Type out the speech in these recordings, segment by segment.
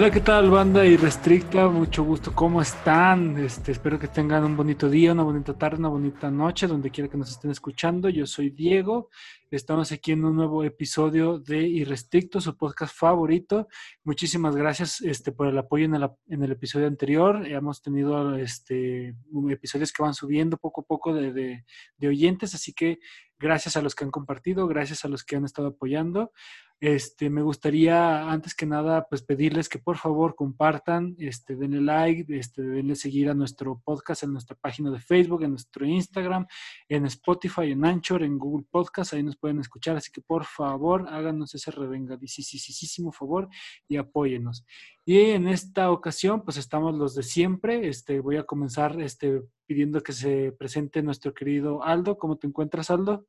Hola, ¿qué tal, banda irrestricta? Mucho gusto, ¿cómo están? Este, espero que tengan un bonito día, una bonita tarde, una bonita noche, donde quiera que nos estén escuchando. Yo soy Diego, estamos aquí en un nuevo episodio de Irrestricto, su podcast favorito. Muchísimas gracias este, por el apoyo en el, en el episodio anterior. Hemos tenido este, episodios que van subiendo poco a poco de, de, de oyentes, así que gracias a los que han compartido, gracias a los que han estado apoyando. Este, me gustaría, antes que nada, pues pedirles que por favor compartan, este, denle like, este, denle seguir a nuestro podcast en nuestra página de Facebook, en nuestro Instagram, en Spotify, en Anchor, en Google Podcast, ahí nos pueden escuchar, así que por favor háganos ese revengadísimo favor y apóyenos. Y en esta ocasión, pues estamos los de siempre, este, voy a comenzar este, pidiendo que se presente nuestro querido Aldo. ¿Cómo te encuentras, Aldo?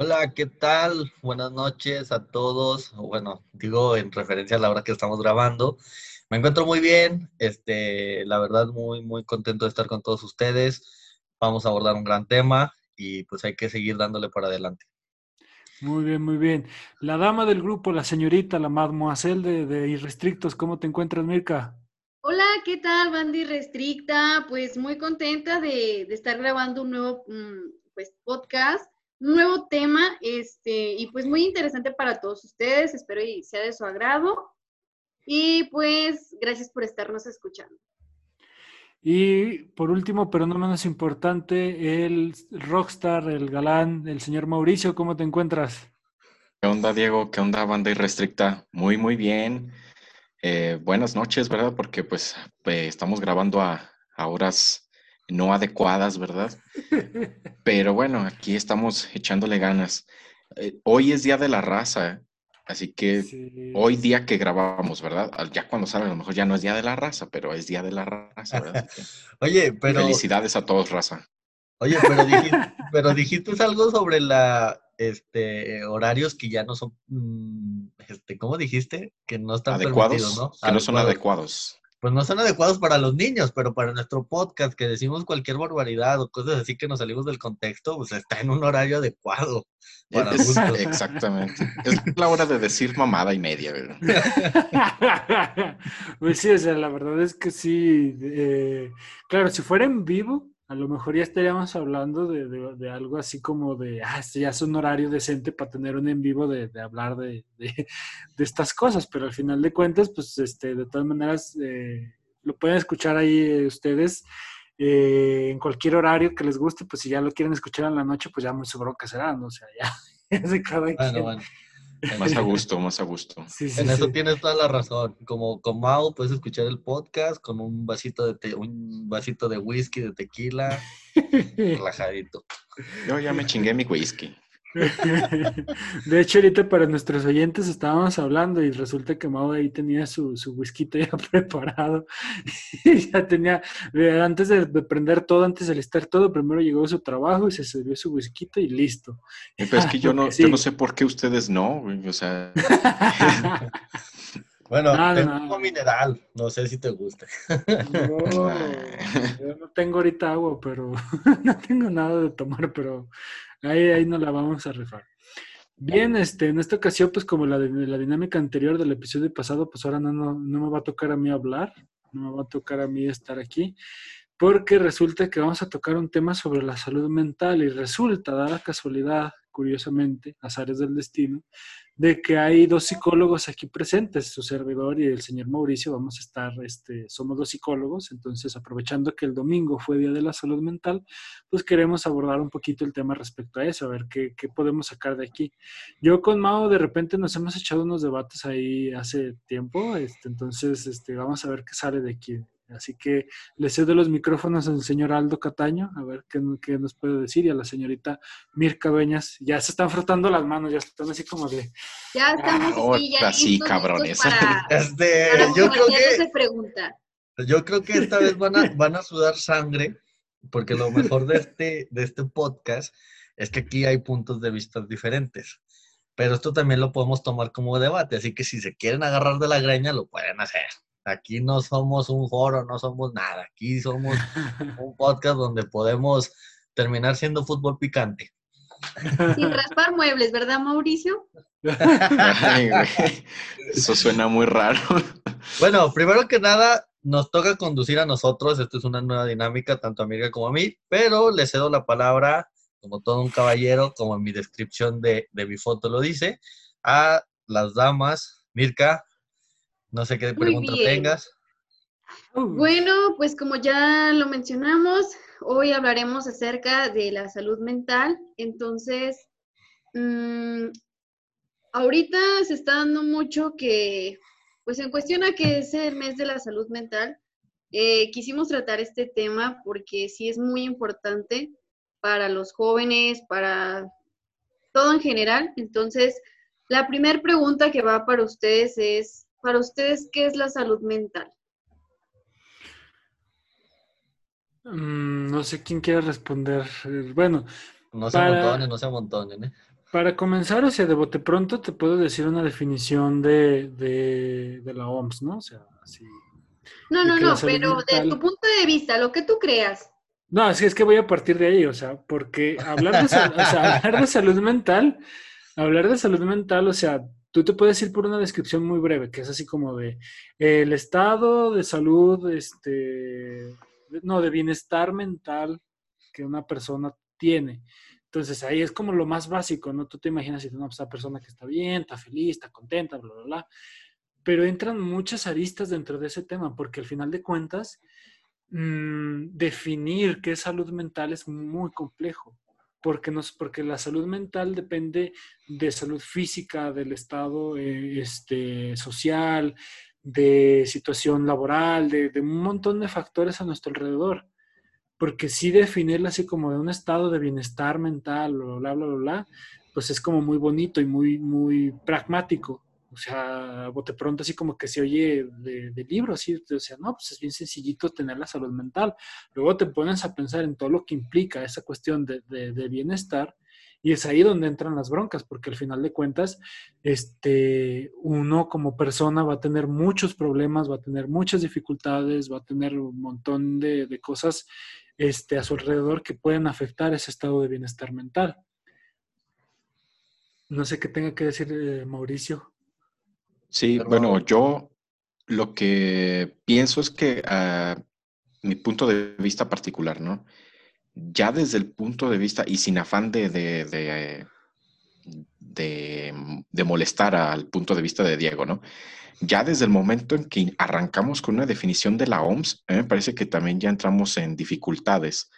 Hola, ¿qué tal? Buenas noches a todos. Bueno, digo en referencia a la hora que estamos grabando. Me encuentro muy bien, este, la verdad muy, muy contento de estar con todos ustedes. Vamos a abordar un gran tema y pues hay que seguir dándole para adelante. Muy bien, muy bien. La dama del grupo, la señorita, la mademoiselle de, de Irrestrictos, ¿cómo te encuentras, Mirka? Hola, ¿qué tal, Bandy Restricta? Pues muy contenta de, de estar grabando un nuevo mm, pues, podcast nuevo tema, este, y pues muy interesante para todos ustedes, espero y sea de su agrado. Y pues gracias por estarnos escuchando. Y por último, pero no menos importante, el rockstar, el galán, el señor Mauricio, ¿cómo te encuentras? ¿Qué onda, Diego? ¿Qué onda, banda irrestricta? Muy, muy bien. Eh, buenas noches, ¿verdad? Porque pues eh, estamos grabando a, a horas no adecuadas, ¿verdad? Pero bueno, aquí estamos echándole ganas. Eh, hoy es Día de la Raza, así que hoy día que grabamos, ¿verdad? Ya cuando salga, a lo mejor ya no es Día de la Raza, pero es Día de la Raza, ¿verdad? Oye, pero... Felicidades a todos, raza. Oye, pero dijiste, pero dijiste algo sobre la, este, horarios que ya no son, mm, este, ¿cómo dijiste? Que no están adecuados, ¿no? Que no son adecuados pues no son adecuados para los niños, pero para nuestro podcast que decimos cualquier barbaridad o cosas así que nos salimos del contexto, pues está en un horario adecuado. Para exactamente. Es la hora de decir mamada y media, ¿verdad? pues sí, o sea, la verdad es que sí. Eh, claro, si fuera en vivo, a lo mejor ya estaríamos hablando de, algo así como de, ah, este ya es un horario decente para tener un en vivo de, hablar de, estas cosas, pero al final de cuentas, pues este, de todas maneras, eh, lo pueden escuchar ahí eh, ustedes eh, en cualquier horario que les guste, pues si ya lo quieren escuchar en la noche, pues ya muy seguro que será, ¿no? O sea, ya, es de cada quien. Más a gusto, más a gusto. en eso tienes toda la razón. Como con Mau puedes escuchar el podcast con un vasito de un vasito de whisky, de tequila, relajadito. Yo ya me chingué mi whisky. De hecho, ahorita para nuestros oyentes estábamos hablando y resulta que Mau ahí tenía su, su whisky ya preparado. Y ya tenía, antes de, prender todo, antes de listar todo, primero llegó a su trabajo y se sirvió su whisky y listo. Pero es que yo no, yo no sé por qué ustedes no, o sea... Bueno, tengo mineral, no sé si te gusta. No, yo no tengo ahorita agua, pero no tengo nada de tomar, pero Ahí, ahí nos la vamos a rifar. Bien, este, en esta ocasión, pues como la, la dinámica anterior del episodio pasado, pues ahora no, no, no me va a tocar a mí hablar, no me va a tocar a mí estar aquí, porque resulta que vamos a tocar un tema sobre la salud mental y resulta, da la casualidad, curiosamente, azares del destino, de que hay dos psicólogos aquí presentes, su servidor y el señor Mauricio, vamos a estar, este, somos dos psicólogos, entonces aprovechando que el domingo fue Día de la Salud Mental, pues queremos abordar un poquito el tema respecto a eso, a ver qué, podemos sacar de aquí. Yo con Mao de repente nos hemos echado unos debates ahí hace tiempo, este, entonces este, vamos a ver qué sale de aquí. Así que le cedo los micrófonos al señor Aldo Cataño, a ver qué, qué, nos puede decir, y a la señorita Mirka Beñas. Ya se están frotando las manos, ya están así como de... Ya estamos ah, sí, cabrones. este, yo creo que... pregunta. Yo creo que esta vez van a, van a sudar sangre, porque lo mejor de este, de este podcast es que aquí hay puntos de vista diferentes. Pero esto también lo podemos tomar como debate, así que si se quieren agarrar de la greña, lo pueden hacer. Aquí no somos un foro, no somos nada. Aquí somos un podcast donde podemos terminar siendo fútbol picante. Sin raspar muebles, ¿verdad, Mauricio? Eso suena muy raro. Bueno, primero que nada, nos toca conducir a nosotros. Esto es una nueva dinámica, tanto a Mirka como a mí, pero le cedo la palabra, como todo un caballero, como en mi descripción de, de mi foto lo dice, a las damas. Mirka, no sé qué pregunta tengas. Bueno, pues como ya lo mencionamos, hoy hablaremos acerca de la salud mental. Entonces, mmm, ahorita se está dando mucho que, pues en cuestión a que es el mes de la salud mental, eh, quisimos tratar este tema porque sí es muy importante para los jóvenes, para todo en general. Entonces, la primera pregunta que va para ustedes es, para ustedes, ¿qué es la salud mental? Mm, no sé quién quiere responder. Bueno. No se amontonen, no se amontonen. ¿eh? Para comenzar, o sea, de bote pronto te puedo decir una definición de, de, la OMS, ¿no? O sea, así. No, no, no, pero de tu punto de vista, lo que tú creas. No, así es que voy a partir de ahí, o sea, porque hablar de, hablar de salud mental, hablar de salud mental, o sea, tú te puedes ir por una descripción muy breve, que es así como de el estado de salud, este, no, de bienestar mental que una persona tiene. Entonces ahí es como lo más básico, ¿no? Tú te imaginas si una persona que está bien, está feliz, está contenta, bla, bla, bla. Pero entran muchas aristas dentro de ese tema, porque al final de cuentas, mm, definir qué es salud mental es muy complejo, porque, nos, porque la salud mental depende de salud física, del estado eh, este, social, de situación laboral, de, de un montón de factores a nuestro alrededor porque sí definirla así como de un estado de bienestar mental, bla, bla, bla, bla, pues es como muy bonito y muy, muy pragmático. O sea, bote pronto así como que se oye de, libro, así, o sea, no, pues es bien sencillito tener la salud mental. Luego te pones a pensar en todo lo que implica esa cuestión de, de bienestar y es ahí donde entran las broncas, porque al final de cuentas, este, uno como persona va a tener muchos problemas, va a tener muchas dificultades, va a tener un montón de, de cosas este, a su alrededor que pueden afectar ese estado de bienestar mental. No sé qué tenga que decir eh, Mauricio. Sí, bueno, yo lo que pienso es que a ah, mi punto de vista particular, ¿no? Ya desde el punto de vista y sin afán de, de, de molestar al punto de vista de Diego, ¿no? ya desde el momento en que arrancamos con una definición de la OMS, me parece que también ya entramos en dificultades.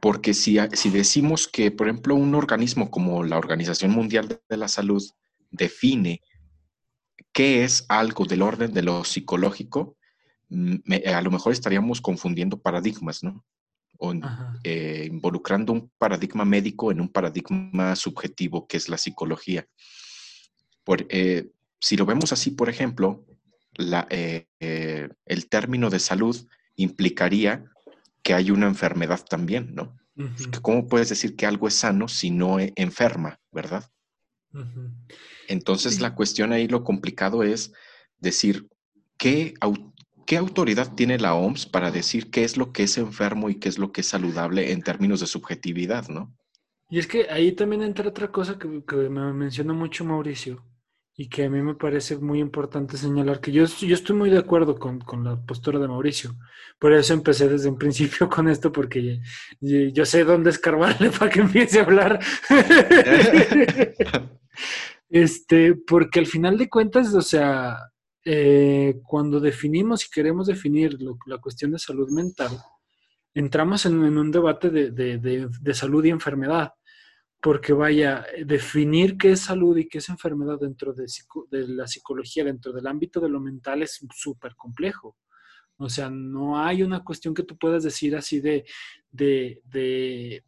Porque si, si decimos que, por ejemplo, un organismo como la Organización Mundial de la Salud define qué es algo del orden de lo psicológico, mm, a lo mejor estaríamos confundiendo paradigmas, ¿no? O eh, involucrando un paradigma médico en un paradigma subjetivo que es la psicología. Por, eh, si lo vemos así, por ejemplo, eh, eh, el término de salud implicaría que hay una enfermedad también, ¿no? ¿Cómo puedes decir que algo es sano si no e, enferma, verdad? Entonces la cuestión ahí, lo complicado es decir, ¿qué, ¿qué autoridad tiene la OMS para decir qué es lo que es enfermo y qué es lo que es saludable en términos de subjetividad, ¿no? Y es que ahí también entra otra cosa que, que me menciona mucho Mauricio, y que a mí me parece muy importante señalar que yo, yo estoy muy de acuerdo con, con, la postura de Mauricio. Por eso empecé desde un principio con esto, porque yo, sé dónde escarbarle para que empiece a hablar. este, porque al final de cuentas, o sea, eh, cuando definimos y queremos definir la cuestión de salud mental, entramos en, un debate de, de, de salud y enfermedad porque vaya, definir qué es salud y qué es enfermedad dentro de, la psicología, dentro del ámbito de lo mental es súper complejo. O sea, no hay una cuestión que tú puedas decir así de, de,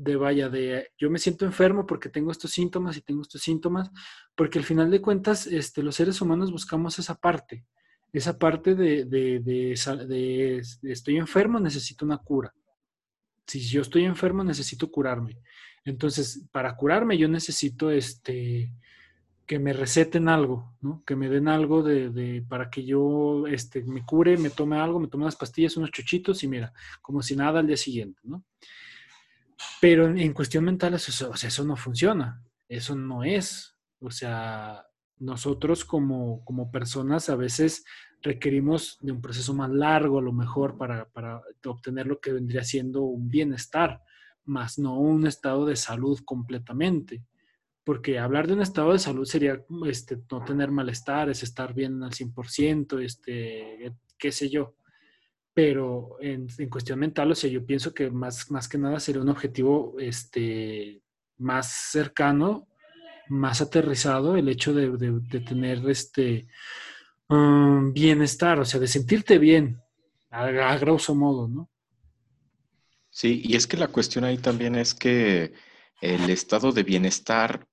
de, de, vaya, de yo me siento enfermo porque tengo estos síntomas y tengo estos síntomas, porque al final de cuentas este, los seres humanos buscamos esa parte, esa parte de, de estoy enfermo, necesito una cura. Si yo estoy enfermo, necesito curarme. Entonces, para curarme yo necesito este que me receten algo, ¿no? Que me den algo de, para que yo este, me cure, me tome algo, me tome unas pastillas, unos chuchitos y mira, como si nada al día siguiente, ¿no? Pero en, cuestión mental, eso, eso no funciona. Eso no es. O sea, nosotros como, como personas a veces requerimos de un proceso más largo, a lo mejor, para, para obtener lo que vendría siendo un bienestar, más no un estado de salud completamente. Porque hablar de un estado de salud sería este, no tener malestar, es estar bien al 100%, este, qué sé yo. Pero en, cuestión mental, o sea, yo pienso que más, más que nada sería un objetivo este, más cercano, más aterrizado, el hecho de, de tener este, Um, bienestar, o sea, de sentirte bien, a, a, grosso modo, ¿no? Sí, y es que la cuestión ahí también es que el estado de bienestar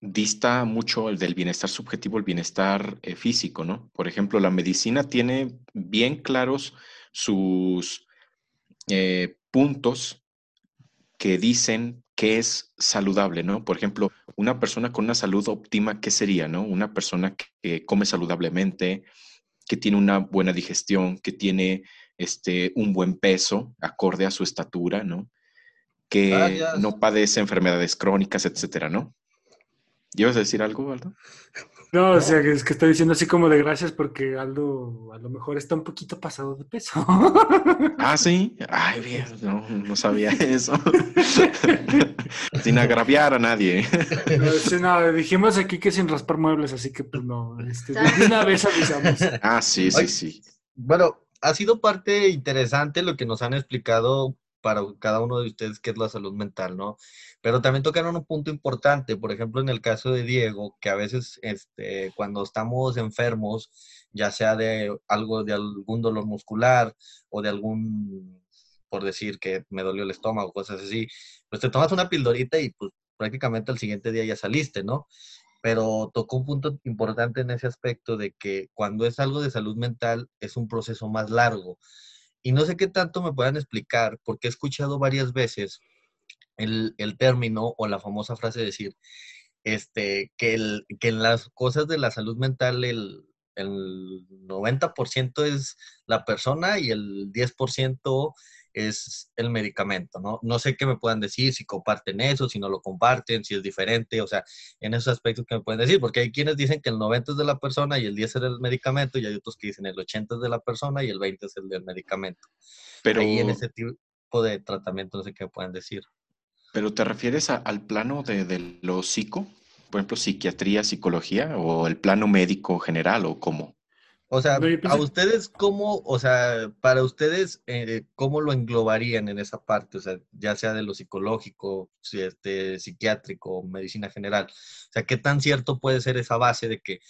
dista mucho el del bienestar subjetivo, el bienestar eh, físico, ¿no? Por ejemplo, la medicina tiene bien claros sus eh, puntos que dicen que es saludable, ¿no? Por ejemplo, una persona con una salud óptima, ¿qué sería, no? Una persona que come saludablemente, que tiene una buena digestión, que tiene este, un buen peso acorde a su estatura, ¿no? Que no padece enfermedades crónicas, etcétera, ¿no? ¿Ibas a decir algo, Aldo? No, o sea, es que estoy diciendo así como de gracias porque Aldo a lo mejor está un poquito pasado de peso. Ah, sí. Ay, bien, no, no sabía eso. sin agraviar a nadie. Sí, no, dijimos aquí que sin raspar muebles, así que pues no, este, de una vez avisamos. Ah, sí, sí, sí. Bueno, ha sido parte interesante lo que nos han explicado para cada uno de ustedes qué es la salud mental, ¿no? Pero también tocaron un punto importante, por ejemplo, en el caso de Diego, que a veces este, cuando estamos enfermos, ya sea de algo, de algún dolor muscular o de algún, por decir que me dolió el estómago, cosas así, pues te tomas una pildorita y pues prácticamente al siguiente día ya saliste, ¿no? Pero tocó un punto importante en ese aspecto de que cuando es algo de salud mental es un proceso más largo y no sé qué tanto me puedan explicar, porque he escuchado varias veces el, término o la famosa frase de decir este, que, el, que en las cosas de la salud mental el, el 90% es la persona y el 10% es el medicamento, ¿no? No sé qué me puedan decir, si comparten eso, si no lo comparten, si es diferente, o sea, en esos aspectos que me pueden decir, porque hay quienes dicen que el 90 es de la persona y el 10 es del medicamento, y hay otros que dicen el 80 es de la persona y el 20 es el del medicamento. Pero ahí en ese tipo de tratamiento no sé qué me pueden decir. ¿Pero te refieres al plano de, de lo psico? Por ejemplo, psiquiatría, psicología, o el plano médico general, o cómo? O sea, a ustedes cómo, o sea, para ustedes, eh, ¿cómo lo englobarían en esa parte? O sea, ya sea de lo psicológico, este, psiquiátrico, medicina general. O sea, ¿qué tan cierto puede ser esa base de que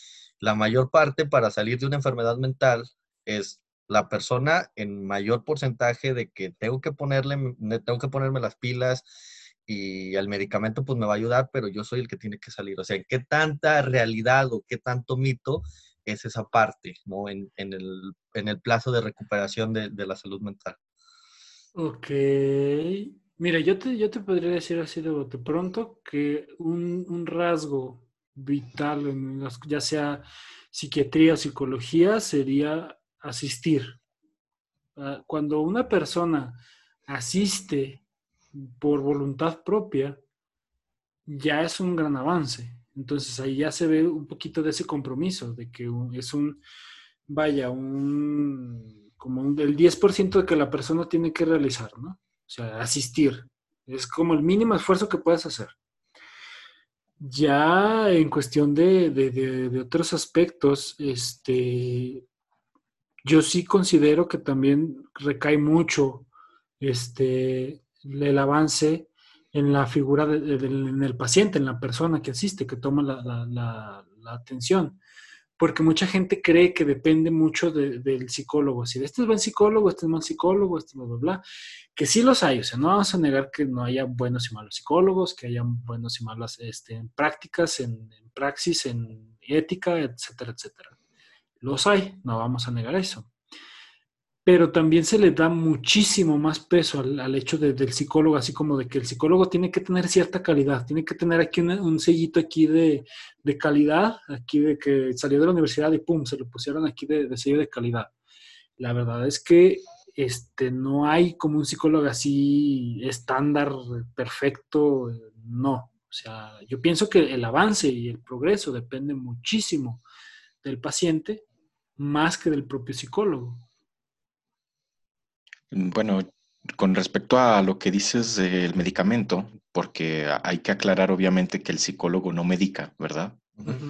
la mayor parte para salir de una enfermedad mental es la persona en mayor porcentaje de que tengo que ponerle, tengo que ponerme las pilas y el medicamento pues me va a ayudar, pero yo soy el que tiene que salir. O sea, ¿qué tanta realidad o qué tanto mito es esa parte, ¿no? En, el, en el, plazo de recuperación de, la salud mental. Ok. Mira, yo te, yo te podría decir así de bote pronto que un, rasgo vital, en ya sea psiquiatría o psicología, sería asistir. Ah, cuando una persona asiste por voluntad propia, ya es un gran avance. Entonces ahí ya se ve un poquito de ese compromiso, de que es un, vaya, un, como un, el 10% de que la persona tiene que realizar, ¿no? O sea, asistir. Es como el mínimo esfuerzo que puedes hacer. Ya en cuestión de, de otros aspectos, este, yo sí considero que también recae mucho este, el avance en la figura del paciente, en la persona que asiste, que toma la, atención. Porque mucha gente cree que depende mucho del psicólogo. Si este es buen psicólogo, este es mal psicólogo, este bla, bla, bla. Que sí los hay. O sea, no vamos a negar que no haya buenos y malos psicólogos, que haya buenos y malas este, prácticas, en, en praxis, en ética, etcétera, etcétera. Los hay, no vamos a negar eso pero también se le da muchísimo más peso al, hecho del psicólogo, así como de que el psicólogo tiene que tener cierta calidad, tiene que tener aquí un, sellito aquí de, calidad, aquí de que salió de la universidad y pum, se lo pusieron aquí de, sello de calidad. La verdad es que este, no hay como un psicólogo así estándar, perfecto, no. O sea, yo pienso que el avance y el progreso depende muchísimo del paciente más que del propio psicólogo. Bueno, con respecto a lo que dices del medicamento, porque hay que aclarar obviamente que el psicólogo no medica, ¿verdad?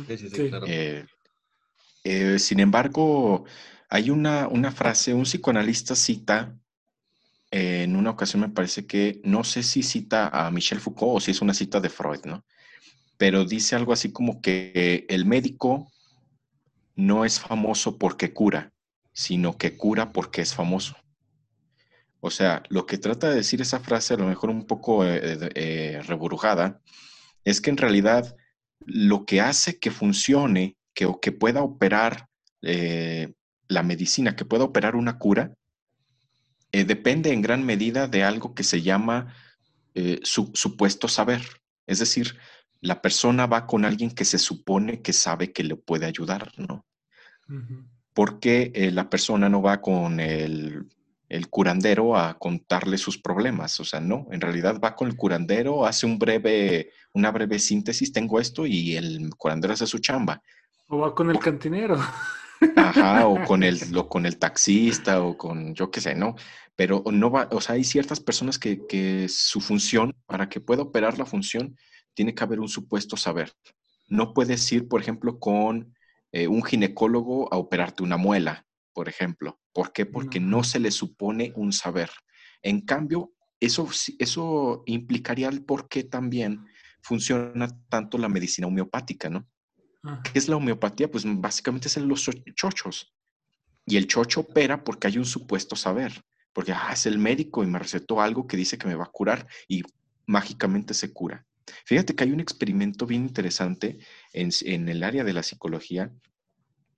Sí, sí, sí, claro. Eh, eh, sin embargo, hay una, frase, un psicoanalista cita, eh, en una ocasión me parece que, no sé si cita a Michel Foucault o si es una cita de Freud, ¿no? Pero dice algo así como que el médico no es famoso porque cura, sino que cura porque es famoso. O sea, lo que trata de decir esa frase, a lo mejor un poco eh, reburujada, es que en realidad lo que hace que funcione, que, o que pueda operar eh, la medicina, que pueda operar una cura, eh, depende en gran medida de algo que se llama eh, su, supuesto saber. Es decir, la persona va con alguien que se supone que sabe que le puede ayudar, ¿no? Porque eh, la persona no va con el, el, curandero a contarle sus problemas, o sea, no, en realidad va con el curandero, hace un breve, una breve síntesis, tengo esto y el curandero hace su chamba. O va con el cantinero. Ajá, o con el, con el taxista, o con yo qué sé, ¿no? Pero no va, o sea, hay ciertas personas que, su función, para que pueda operar la función, tiene que haber un supuesto saber. No puedes ir, por ejemplo, con eh, un ginecólogo a operarte una muela, por ejemplo. ¿Por qué? Porque no se le supone un saber. En cambio, eso, eso implicaría el por qué también funciona tanto la medicina homeopática, ¿no? ¿Qué es la homeopatía? Pues básicamente es en los chochos. Y el chocho opera porque hay un supuesto saber. Porque ah, es el médico y me recetó algo que dice que me va a curar y mágicamente se cura. Fíjate que hay un experimento bien interesante en, el área de la psicología.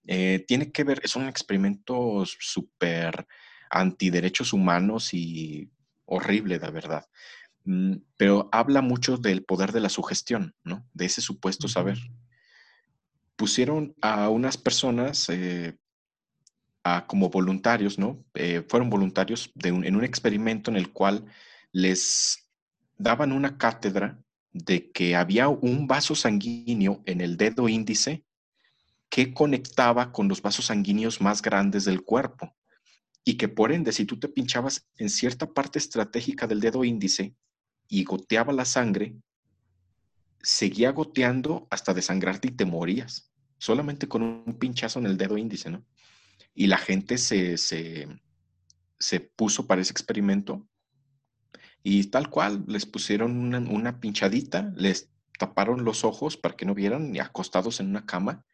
Eh, tiene que ver, es un experimento súper antiderechos humanos y horrible, de verdad. Mm, pero habla mucho del poder de la sugestión, ¿no? De ese supuesto saber pusieron a unas personas eh, como voluntarios, ¿no? Eh, fueron voluntarios en un experimento en el cual les daban una cátedra de que había un vaso sanguíneo en el dedo índice que conectaba con los vasos sanguíneos más grandes del cuerpo y que por ende si tú te pinchabas en cierta parte estratégica del dedo índice y goteaba la sangre, seguía goteando hasta desangrarte y te morías, solamente con un pinchazo en el dedo índice, ¿no? Y la gente se, se, puso para ese experimento y tal cual, les pusieron una, una, pinchadita, les taparon los ojos para que no vieran, ni acostados en una cama,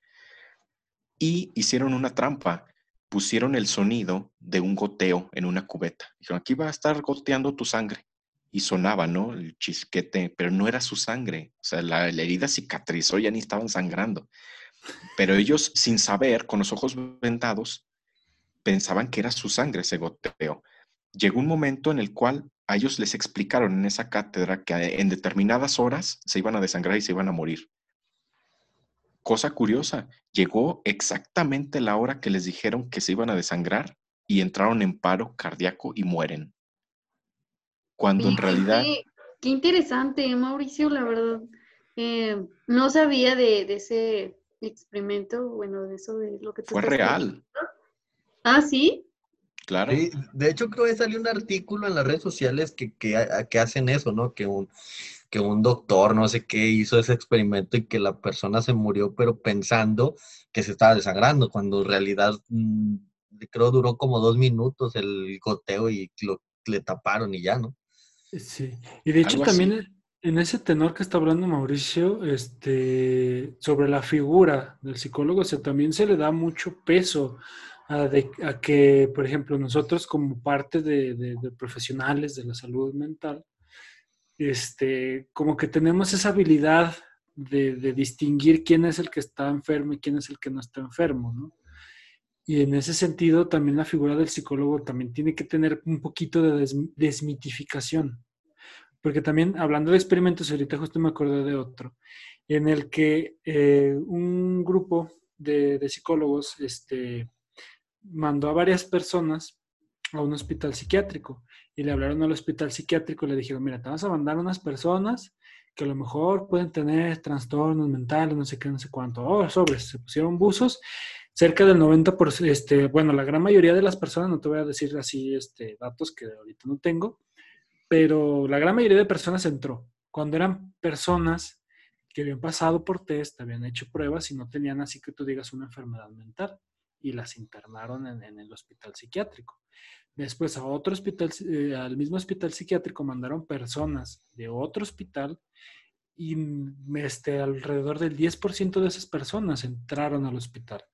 y hicieron una trampa. Pusieron el sonido de un goteo en una cubeta. Dijeron, aquí va a estar goteando tu sangre y sonaba, ¿no? El chisquete, pero no era su sangre. O sea, la, herida cicatrizó, ya ni estaban sangrando. Pero ellos, sin saber, con los ojos vendados, pensaban que era su sangre ese goteo. Llegó un momento en el cual a ellos les explicaron en esa cátedra que en determinadas horas se iban a desangrar y se iban a morir. Cosa curiosa, llegó exactamente la hora que les dijeron que se iban a desangrar y entraron en paro cardíaco y mueren cuando en realidad... Qué, interesante, Mauricio, la verdad. Eh, no sabía de, ese experimento, bueno, de eso de lo que tú Fue real. Ah, sí. Claro. de hecho, creo que salió un artículo en las redes sociales que, que, hacen eso, ¿no? Que un, que un doctor, no sé qué, hizo ese experimento y que la persona se murió, pero pensando que se estaba desangrando, cuando en realidad mm, creo duró como dos minutos el goteo y lo, le taparon y ya, ¿no? Sí, y de hecho también en ese tenor que está hablando Mauricio, este, sobre la figura del psicólogo, o sea, también se le da mucho peso a, que, por ejemplo, nosotros como parte de, profesionales de la salud mental, este, como que tenemos esa habilidad de, distinguir quién es el que está enfermo y quién es el que no está enfermo. Y en ese sentido, también la figura del psicólogo también tiene que tener un poquito de desmitificación. Porque también, hablando de experimentos, ahorita justo me acordé de otro, en el que eh, un grupo de, psicólogos este, mandó a varias personas a un hospital psiquiátrico. Y le hablaron al hospital psiquiátrico y le dijeron, mira, te vas a mandar unas personas que a lo mejor pueden tener trastornos mentales, no sé qué, no sé cuánto. Oh, sobres, se pusieron buzos. Cerca del 90%, este, bueno, la gran mayoría de las personas, no te voy a decir así este, datos que ahorita no tengo, pero la gran mayoría de personas entró. Cuando eran personas que habían pasado por test, habían hecho pruebas y no tenían así que tú digas una enfermedad mental y las internaron en, el hospital psiquiátrico. Después a otro hospital, eh, al mismo hospital psiquiátrico mandaron personas de otro hospital y este, alrededor del 10% de esas personas entraron al hospital.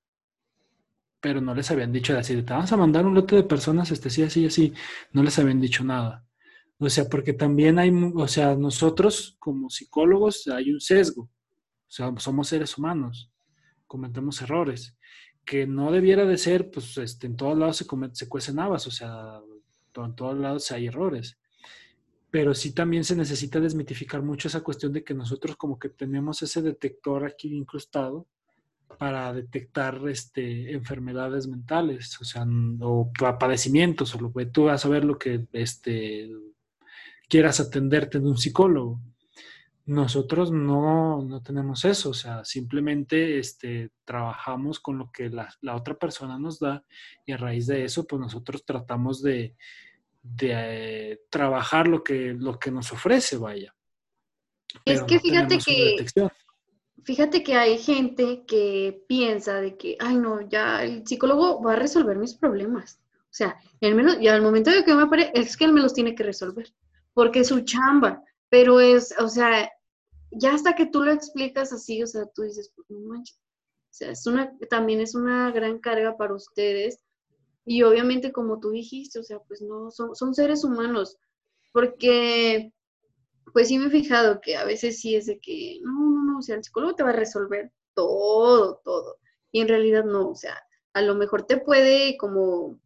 Pero no les habían dicho así, te vamos a mandar un lote de personas, este, sí, así, así. No les habían dicho nada. O sea, porque también hay, o sea, nosotros como psicólogos hay un sesgo. O sea, somos seres humanos, cometemos errores que no debiera de ser, pues este, en todos lados se, se cuecen habas, o sea, en todos lados hay errores. Pero sí también se necesita desmitificar mucho esa cuestión de que nosotros como que tenemos ese detector aquí incrustado para detectar este, enfermedades mentales, o sea, o padecimientos, o lo que tú vas a ver lo que este, quieras atenderte de un psicólogo. Nosotros no, tenemos eso, o sea, simplemente este, trabajamos con lo que la, otra persona nos da y a raíz de eso, pues nosotros tratamos de, eh, trabajar lo que, lo que nos ofrece, vaya. es que fíjate que, fíjate que hay gente que piensa de que, ay no, ya el psicólogo va a resolver mis problemas. O sea, el menos, ya al momento de que me aparece, es que él me los tiene que resolver, porque es su chamba. Pero es, o sea, ya hasta que tú lo explicas así, o sea, tú dices, pues no manches. O sea, es una, también es una gran carga para ustedes. Y obviamente, como tú dijiste, o sea, pues no, son, son seres humanos. Porque, pues sí me he fijado que a veces sí es de que, no, no, no, o sea, el psicólogo te va a resolver todo, todo. Y en realidad no, o sea, a lo mejor te puede como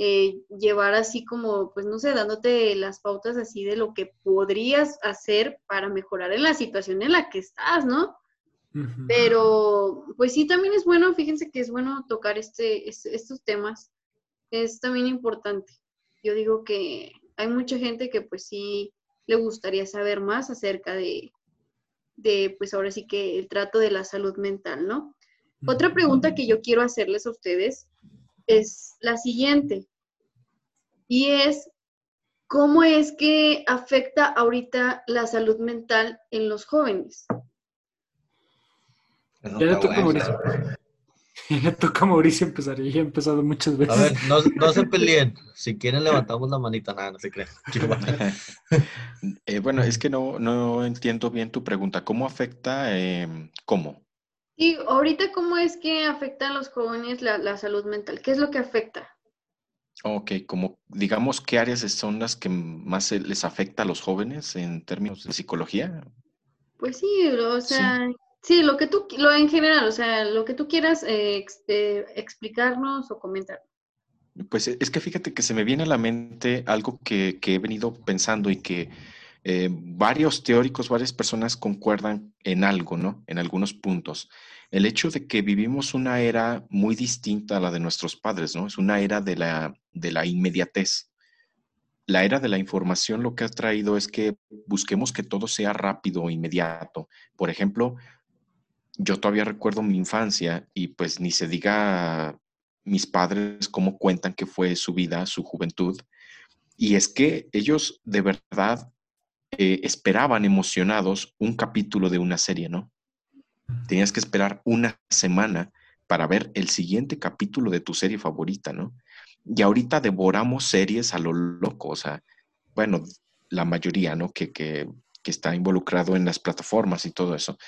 eh, llevar así como, pues no sé, dándote las pautas así de lo que podrías hacer para mejorar en la situación en la que estás, ¿no? Pero, pues sí, también es bueno, fíjense que es bueno tocar este, estos temas, es también importante. Yo digo que hay mucha gente que pues sí le gustaría saber más acerca de, de pues ahora sí que el trato de la salud mental, ¿no? Otra pregunta que yo quiero hacerles a ustedes es la siguiente. Y es, ¿cómo es que afecta ahorita la salud mental en los jóvenes? Ya le toca a Mauricio. Ya le toca a Mauricio empezar. Ya he empezado muchas veces. A ver, no, se peleen. Si quieren, levantamos la manita. Nada, no se crean. Eh, bueno, es que no, no entiendo bien tu pregunta. ¿Cómo afecta? Em, ¿Cómo? Y ahorita, ¿cómo es que afecta a los jóvenes la, salud mental? ¿Qué es lo que afecta? Ok, como digamos, ¿qué áreas son las que más les afecta a los jóvenes en términos de psicología? Pues sí, o sea, sí, lo que tú, lo en general, o sea, lo que tú quieras eh, eh, explicarnos o comentar. Pues es que fíjate que se me viene a la mente algo que, que he venido pensando y que eh, varios teóricos, varias personas concuerdan en algo, ¿no? En algunos puntos. El hecho de que vivimos una era muy distinta a la de nuestros padres, ¿no? Es una era de la, de la inmediatez. La era de la información lo que ha traído es que busquemos que todo sea rápido, inmediato. Por ejemplo, yo todavía recuerdo mi infancia y pues ni se diga mis padres cómo cuentan que fue su vida, su juventud. Y es que ellos de verdad eh, esperaban emocionados un capítulo de una serie, ¿no? Tenías que esperar una semana para ver el siguiente capítulo de tu serie favorita, ¿no? Y ahorita devoramos series a lo loco, o sea, bueno, la mayoría, ¿no? Que, que, está involucrado en las plataformas y todo eso.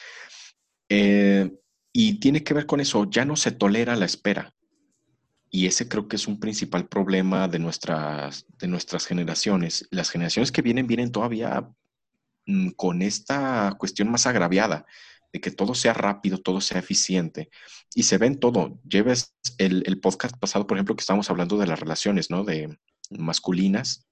Eh, y tiene que ver con eso, ya no se tolera la espera. Y ese creo que es un principal problema de nuestras, de nuestras generaciones. Las generaciones que vienen vienen todavía mm, con esta cuestión más agraviada, de que todo sea rápido, todo sea eficiente. Y se ve todo. Lleves el, el podcast pasado, por ejemplo, que estábamos hablando de las relaciones, ¿no? De masculinas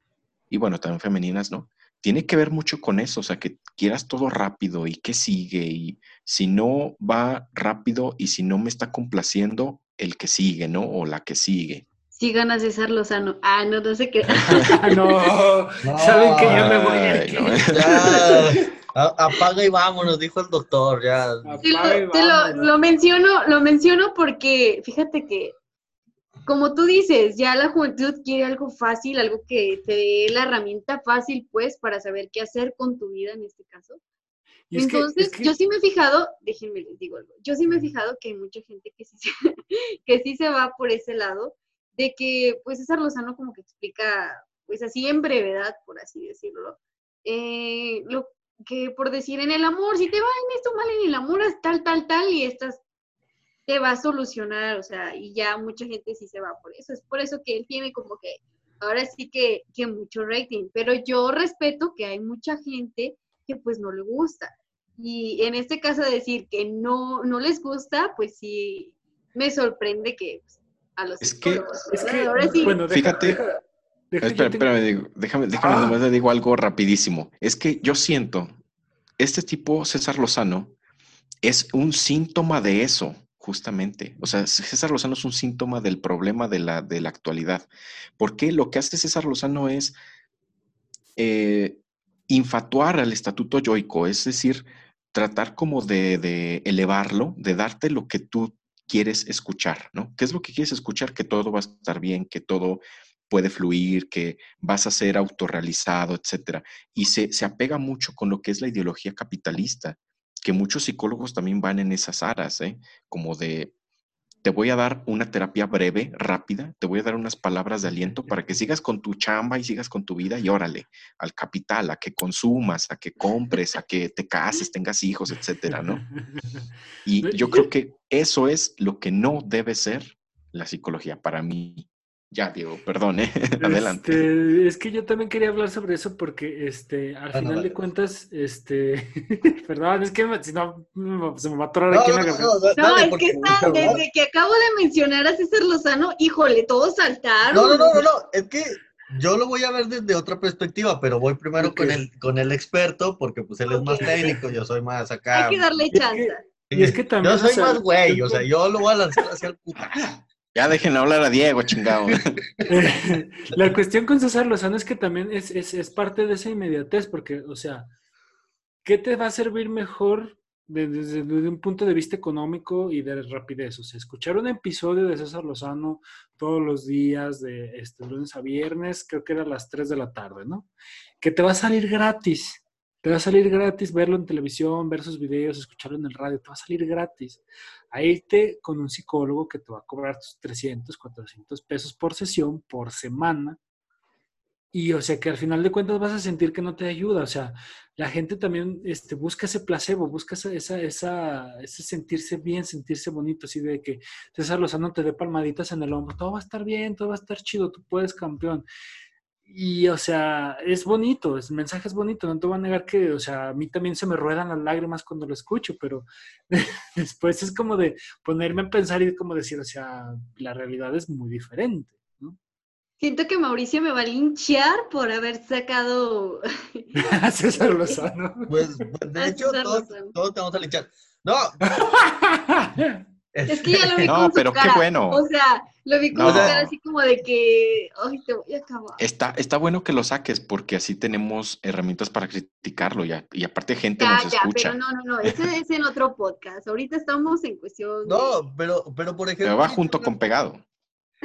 y bueno, también femeninas, ¿no? Tiene que ver mucho con eso, o sea, que quieras todo rápido y que sigue y si no va rápido y si no me está complaciendo, el que sigue, ¿no? O la que sigue. Sigan a César Lozano. Ah, no, no sé qué. no, saben que yo me voy a ir. apaga y vámonos, dijo el doctor, ya. lo, lo, menciono, lo menciono porque fíjate que, como tú dices, ya la juventud quiere algo fácil, algo que te dé la herramienta fácil, pues, para saber qué hacer con tu vida en este caso. Entonces, yo sí me he fijado, déjenme les digo algo, yo sí me he fijado que hay mucha gente que sí, se, que sí se va por ese lado, de que pues César Lozano como que explica, pues así en brevedad, por así decirlo, eh, lo que por decir en el amor, si te va en esto mal en el amor, es tal, tal, tal, y estas te va a solucionar, o sea, y ya mucha gente sí se va por eso, es por eso que él tiene como que, ahora sí que, que mucho rating, pero yo respeto que hay mucha gente que pues no le gusta. Y en este caso decir que no, no les gusta, pues sí me sorprende que pues, a los es que, es que ahora sí. Bueno, fíjate. espérame, déjame, déjame ah. nomás le digo algo rapidísimo. Es que yo siento, este tipo, César Lozano, es un síntoma de eso, justamente. O sea, César Lozano es un síntoma del problema de la, de la actualidad. Porque lo que hace César Lozano es eh, infatuar al estatuto yoico, es decir, tratar como de, elevarlo, de darte lo que tú quieres escuchar, ¿no? ¿Qué es lo que quieres escuchar? Que todo va a estar bien, que todo puede fluir, que vas a ser autorrealizado, etcétera. Y se, se apega mucho con lo que es la ideología capitalista, que muchos psicólogos también van en esas aras, ¿eh? Como de te voy a dar una terapia breve, rápida, te voy a dar unas palabras de aliento para que sigas con tu chamba y sigas con tu vida y órale, al capital, a que consumas, a que compres, a que te cases, tengas hijos, etcétera, ¿no? Y yo creo que eso es lo que no debe ser la psicología para mí. Ya, Diego, perdón, ¿eh? adelante. Este, es que yo también quería hablar sobre eso porque, este, al ah, final de cuentas, este, perdón, es que si no, se me va a atorar aquí en la garganta. No, es que está, desde que acabo de mencionar a César Lozano, híjole, todos saltaron. No, no, no, no, es que yo lo voy a ver desde otra perspectiva, pero voy primero con el, con el experto, porque pues él es más técnico, yo soy más acá. Hay que darle chance. y es que también. Yo soy más güey, o sea, yo lo voy a lanzar hacia el putazo. Ya dejen hablar a Diego, chingado. la cuestión con César Lozano es que también es, es, parte de esa inmediatez, porque, o sea, ¿qué te va a servir mejor desde, un punto de vista económico y de rapidez? O sea, escuchar un episodio de César Lozano todos los días, de este, lunes a viernes, creo que era a las 3 de la tarde, ¿no? Que te va a salir gratis. Te va a salir gratis verlo en televisión, ver sus videos, escucharlo en el radio, te va a salir gratis a irte con un psicólogo que te va a cobrar tus 300, 400 pesos por sesión, por semana. Y o sea que al final de cuentas vas a sentir que no te ayuda. O sea, la gente también este, busca ese placebo, busca esa, esa, ese sentirse bien, sentirse bonito, así de que César Lozano te dé palmaditas en el hombro, todo va a estar bien, todo va a estar chido, tú puedes campeón. Y, o sea, es bonito, el mensaje es bonito, no te voy a negar que, o sea, a mí también se me ruedan las lágrimas cuando lo escucho, pero después es como de ponerme a pensar y como decir, o sea, la realidad es muy diferente, ¿no? Siento que Mauricio me va a linchear por haber sacado a César Lozano. Pues, pues de hecho, todos, todos te vamos a linchar. ¡No! Es que ya lo vi no, con pero su cara. qué bueno. O sea, lo vi con su cara así como de que, ay, te voy a acabar. Está, está bueno que lo saques porque así tenemos herramientas para criticarlo y, y aparte gente ya, nos ya, escucha. Pero no, no, no, ese es en otro podcast. Ahorita estamos en cuestión. No, pero, pero por ejemplo. Pero va junto con pegado.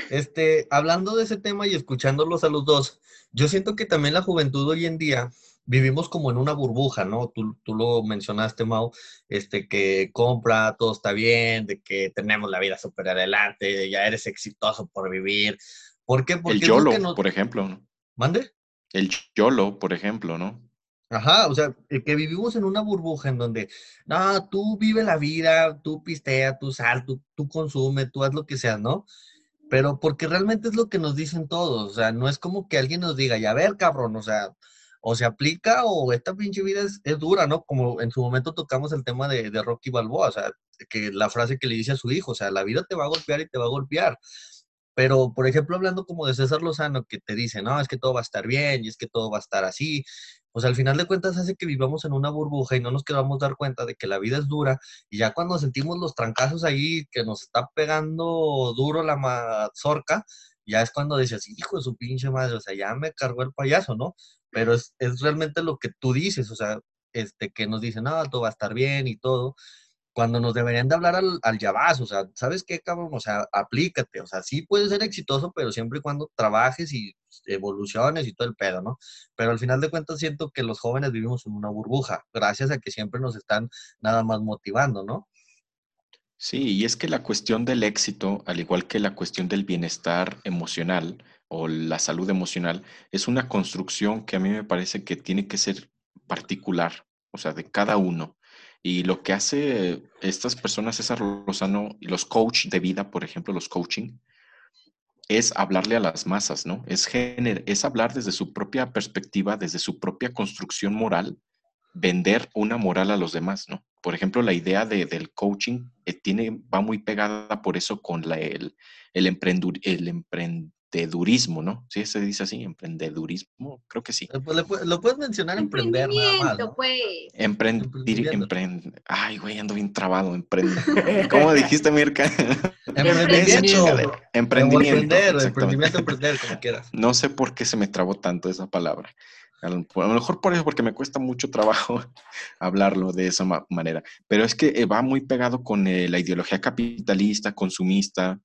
Este, hablando de ese tema y escuchándolos a los dos, yo siento que también la juventud hoy en día vivimos como en una burbuja, ¿no? Tú, tú lo mencionaste, Mau, este, que compra, todo está bien, de que tenemos la vida súper adelante, ya eres exitoso por vivir. ¿Por qué? Porque el YOLO, por ejemplo. ¿no? ¿Mande? El YOLO, por ejemplo, ¿no? Ajá, o sea, que vivimos en una burbuja en donde, no, tú vive la vida, tú pistea, tú sal, tú, tú consume, tú haz lo que sea, ¿no? Pero porque realmente es lo que nos dicen todos, o sea, no es como que alguien nos diga, ya ver, cabrón, o sea, o se aplica o esta pinche vida es, dura, ¿no? Como en su momento tocamos el tema de, Rocky Balboa, o sea, que la frase que le dice a su hijo, o sea, la vida te va a golpear y te va a golpear. Pero, por ejemplo, hablando como de César Lozano, que te dice, no, es que todo va a estar bien y es que todo va a estar así, pues al final de cuentas hace que vivamos en una burbuja y no nos queramos dar cuenta de que la vida es dura y ya cuando sentimos los trancazos ahí que nos está pegando duro la mazorca, ya es cuando dices, hijo de su pinche madre, o sea, ya me cargó el payaso, ¿no? Pero es, es realmente lo que tú dices, o sea, este, que nos dicen, no, todo va a estar bien y todo, cuando nos deberían de hablar al, al o sea, ¿sabes qué, cabrón? O sea, aplícate, o sea, sí puedes ser exitoso, pero siempre y cuando trabajes y evoluciones y todo el pedo, ¿no? Pero al final de cuentas siento que los jóvenes vivimos en una burbuja, gracias a que siempre nos están nada más motivando, ¿no? Sí, y es que la cuestión del éxito, al igual que la cuestión del bienestar emocional o la salud emocional, es una construcción que a mí me parece que tiene que ser particular, o sea, de cada uno. Y lo que hace estas personas, César Lozano, los coach de vida, por ejemplo, los coaching, es hablarle a las masas, ¿no? Es, es hablar desde su propia perspectiva, desde su propia construcción moral, vender una moral a los demás, ¿no? Por ejemplo, la idea de, del coaching eh, tiene, va muy pegada por eso con la, el, el, el emprendedurismo, ¿no? Sí, se dice así, emprendedurismo, creo que sí. Eh, pues, lo puedes mencionar emprender nada más, ¿no? pues. Emprendir, emprend... Ay, güey, ando bien trabado, emprender. ¿Cómo dijiste, Mirka? emprendimiento. Emprendimiento. Emprender, emprendimiento, emprender, como quieras. No sé por qué se me trabó tanto esa palabra. A lo, mejor por eso, porque me cuesta mucho trabajo hablarlo de esa manera. Pero es que eh, va muy pegado con eh, la ideología capitalista, consumista,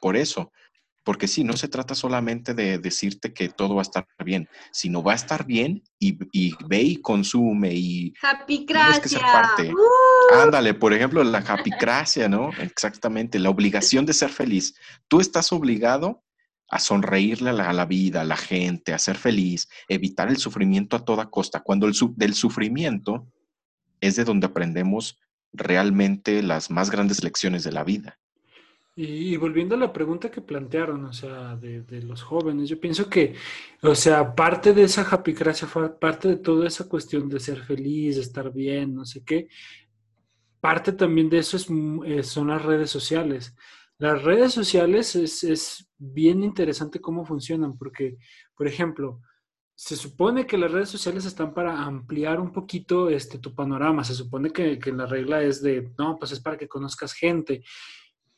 por eso. Porque sí, no se trata solamente de decirte que todo va a estar bien, sino va a estar bien y, ve y consume y... Japicracia. que ser parte. ¡Uh! Ándale, por ejemplo, la japicracia, ¿no? Exactamente, la obligación de ser feliz. Tú estás obligado a sonreírle a la, vida, a la gente, a ser feliz, evitar el sufrimiento a toda costa. Cuando el del sufrimiento es de donde aprendemos realmente las más grandes lecciones de la vida. Y, volviendo a la pregunta que plantearon, o sea, de, los jóvenes, yo pienso que, o sea, parte de esa japicracia, parte de toda esa cuestión de ser feliz, de estar bien, no sé qué, parte también de eso es, eh, son las redes sociales. Las redes sociales es, bien interesante cómo funcionan, porque, por ejemplo, se supone que las redes sociales están para ampliar un poquito este, tu panorama. Se supone que, la regla es de, no, pues es para que conozcas gente.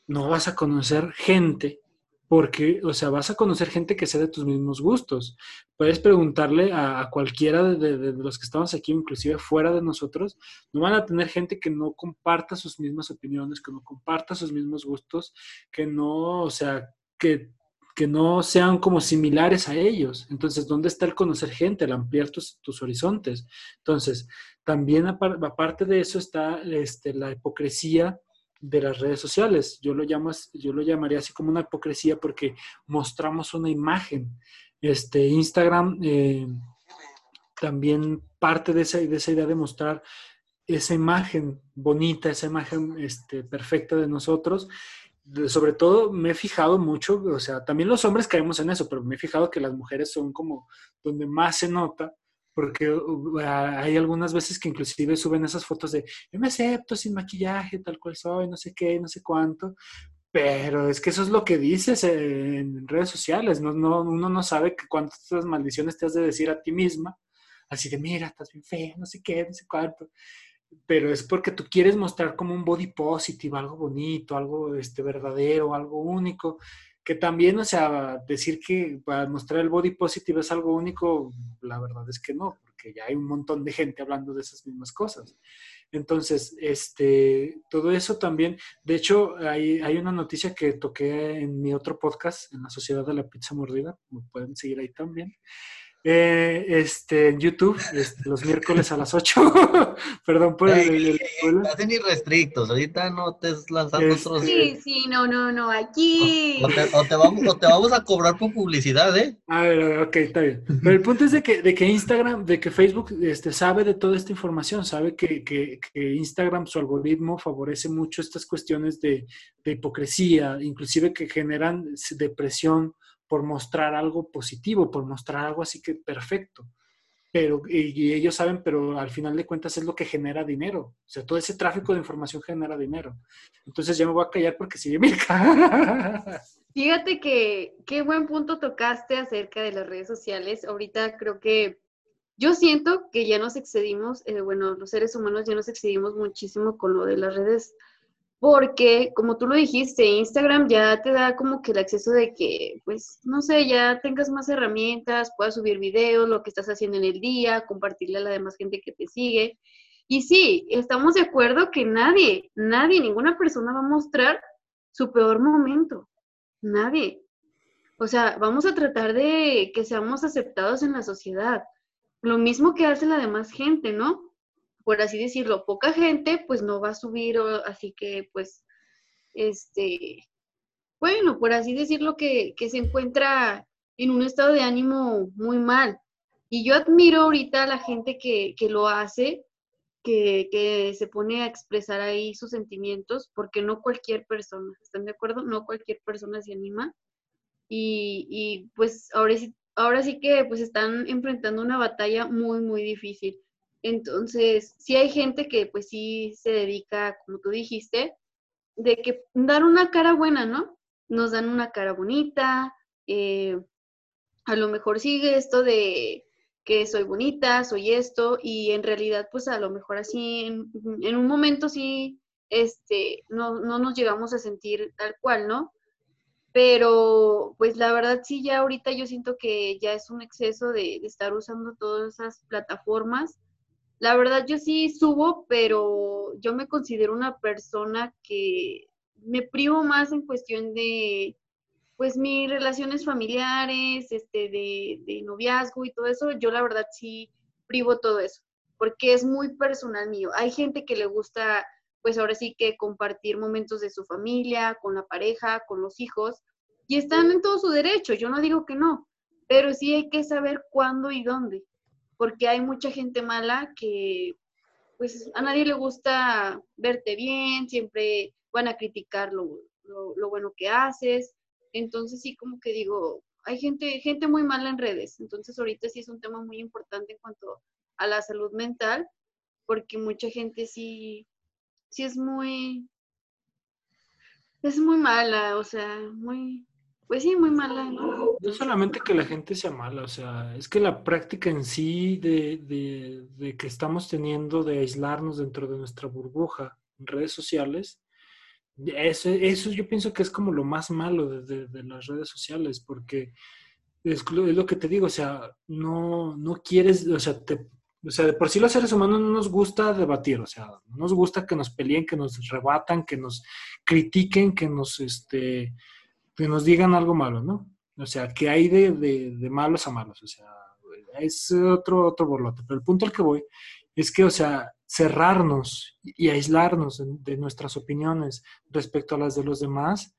No vas a conocer gente porque, o sea, vas a conocer gente que sea de tus mismos gustos. Puedes preguntarle a, cualquiera de, los que estamos aquí, inclusive fuera de nosotros, no van a tener gente que no comparta sus mismas opiniones, que no comparta sus mismos gustos, que no, o sea, que, que no sean como similares a ellos. Entonces, ¿dónde está el conocer gente, el ampliar tus, tus horizontes? Entonces, también aparte de eso está este, la hipocresía de las redes sociales. Yo lo, llamo, yo lo llamaría así como una hipocresía porque mostramos una imagen. Este, Instagram eh, también parte de esa, de esa idea de mostrar esa imagen bonita, esa imagen este, perfecta de nosotros. Sobre todo me he fijado mucho, o sea, también los hombres caemos en eso, pero me he fijado que las mujeres son como donde más se nota porque uh, hay algunas veces que inclusive suben esas fotos de yo me acepto sin maquillaje, tal cual soy, no sé qué, no sé cuánto, pero es que eso es lo que dices en redes sociales, no, no, uno no sabe cuántas maldiciones te has de decir a ti misma, así de mira, estás bien fea, no sé qué, no sé cuánto, pero es porque tú quieres mostrar como un body positive, algo bonito, algo este, verdadero, algo único, que también, o sea, decir que para mostrar el body positive es algo único, la verdad es que no, porque ya hay un montón de gente hablando de esas mismas cosas. Entonces, este, todo eso también, de hecho, hay, hay una noticia que toqué en mi otro podcast, en la Sociedad de la Pizza Mordida, me pueden seguir ahí también, eh, este, en YouTube, este, los miércoles a las 8. Perdón por el, Hacen irrestrictos, ahorita no te lanzando este, otros. Sí, sí, no, no, no, aquí. O, te, vamos, te, vamos, a cobrar por publicidad, ¿eh? A ver, ok, está bien. Pero el punto es de que, de que Instagram, de que Facebook este, sabe de toda esta información, sabe que, que, que Instagram, su algoritmo, favorece mucho estas cuestiones de, de hipocresía, inclusive que generan depresión por mostrar algo positivo, por mostrar algo así que perfecto. Pero, y, ellos saben, pero al final de cuentas es lo que genera dinero. O sea, todo ese tráfico de información genera dinero. Entonces ya me voy a callar porque sigue Milka. Fíjate que qué buen punto tocaste acerca de las redes sociales. Ahorita creo que yo siento que ya nos excedimos, eh, bueno, los seres humanos ya nos excedimos muchísimo con lo de las redes porque como tú lo dijiste, Instagram ya te da como que el acceso de que, pues, no sé, ya tengas más herramientas, puedas subir videos, lo que estás haciendo en el día, compartirle a la demás gente que te sigue. Y sí, estamos de acuerdo que nadie, nadie, ninguna persona va a mostrar su peor momento. Nadie. O sea, vamos a tratar de que seamos aceptados en la sociedad. Lo mismo que hace la demás gente, ¿no? Por así decirlo, poca gente, pues no va a subir, así que pues, este, bueno, por así decirlo, que, se encuentra en un estado de ánimo muy mal. Y yo admiro ahorita a la gente que, lo hace, que, que, se pone a expresar ahí sus sentimientos, porque no cualquier persona, ¿están de acuerdo? No cualquier persona se anima. Y, y pues ahora sí, ahora sí que pues están enfrentando una batalla muy, muy difícil. Entonces, sí hay gente que pues sí se dedica, como tú dijiste, de que dar una cara buena, ¿no? Nos dan una cara bonita, eh, a lo mejor sigue esto de que soy bonita, soy esto, y en realidad pues a lo mejor así en, en un momento sí, este, no, no nos llegamos a sentir tal cual, ¿no? Pero pues la verdad sí, ya ahorita yo siento que ya es un exceso de, de estar usando todas esas plataformas la verdad yo sí subo, pero yo me considero una persona que me privo más en cuestión de, pues, mis relaciones familiares, este, de, de noviazgo y todo eso. Yo la verdad sí privo todo eso, porque es muy personal mío. Hay gente que le gusta, pues ahora sí que compartir momentos de su familia, con la pareja, con los hijos, y están en todo su derecho. Yo no digo que no, pero sí hay que saber cuándo y dónde porque hay mucha gente mala que pues a nadie le gusta verte bien, siempre van a criticar lo, lo, bueno que haces. Entonces sí como que digo, hay gente, gente muy mala en redes. Entonces ahorita sí es un tema muy importante en cuanto a la salud mental, porque mucha gente sí, sí es muy, es muy mala, o sea, muy, pues sí, muy mala, ¿no? No solamente que la gente sea mala, o sea, es que la práctica en sí de, de, que estamos teniendo de aislarnos dentro de nuestra burbuja en redes sociales, eso, eso yo pienso que es como lo más malo de, las redes sociales, porque es, es, lo que te digo, o sea, no, no quieres, o sea, te, o sea, de por sí los seres humanos no nos gusta debatir, o sea, no nos gusta que nos peleen, que nos rebatan, que nos critiquen, que nos, este, que nos digan algo malo, ¿no? O sea, que hay de, de, malos a malos, o sea, es otro, otro borlote. Pero el punto al que voy es que, o sea, cerrarnos y aislarnos de nuestras opiniones respecto a las de los demás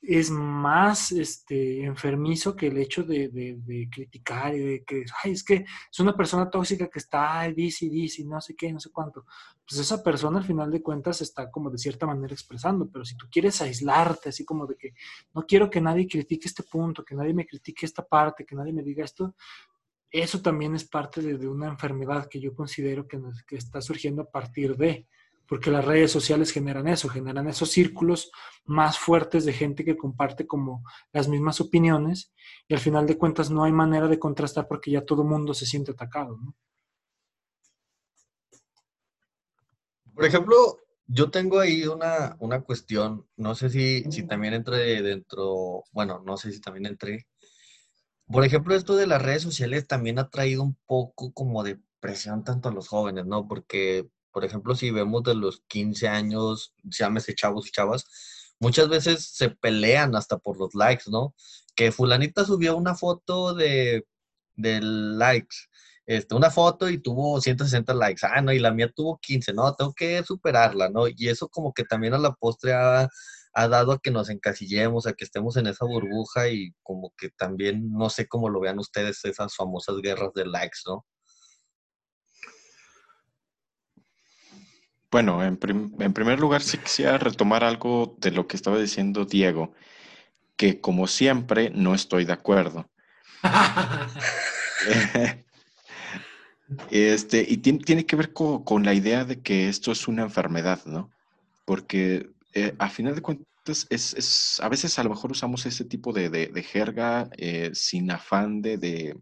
es más este, enfermizo que el hecho de, de, criticar y de que, ay, es que es una persona tóxica que está, dice, dice, no sé qué, no sé cuánto. Pues esa persona al final de cuentas está como de cierta manera expresando, pero si tú quieres aislarte, así como de que no quiero que nadie critique este punto, que nadie me critique esta parte, que nadie me diga esto, eso también es parte de, una enfermedad que yo considero que, que está surgiendo a partir de porque las redes sociales generan eso, generan esos círculos más fuertes de gente que comparte como las mismas opiniones y al final de cuentas no hay manera de contrastar porque ya todo el mundo se siente atacado. ¿no? Por ejemplo, yo tengo ahí una, una cuestión, no sé si, si también entre dentro, bueno, no sé si también entré. Por ejemplo, esto de las redes sociales también ha traído un poco como de presión tanto a los jóvenes, ¿no? Porque por ejemplo, si vemos de los 15 años, llámese chavos y chavas, muchas veces se pelean hasta por los likes, ¿no? Que fulanita subió una foto de, de likes, este, una foto y tuvo 160 likes, ah, no, y la mía tuvo 15, no, tengo que superarla, ¿no? Y eso como que también a la postre ha, ha dado a que nos encasillemos, a que estemos en esa burbuja y como que también, no sé cómo lo vean ustedes, esas famosas guerras de likes, ¿no? Bueno, en, primer lugar sí quisiera retomar algo de lo que estaba diciendo Diego, que como siempre no estoy de acuerdo. este, y tiene, que ver con, la idea de que esto es una enfermedad, ¿no? Porque eh, a final de cuentas, es, a veces a lo mejor usamos ese tipo de, jerga eh, sin afán de,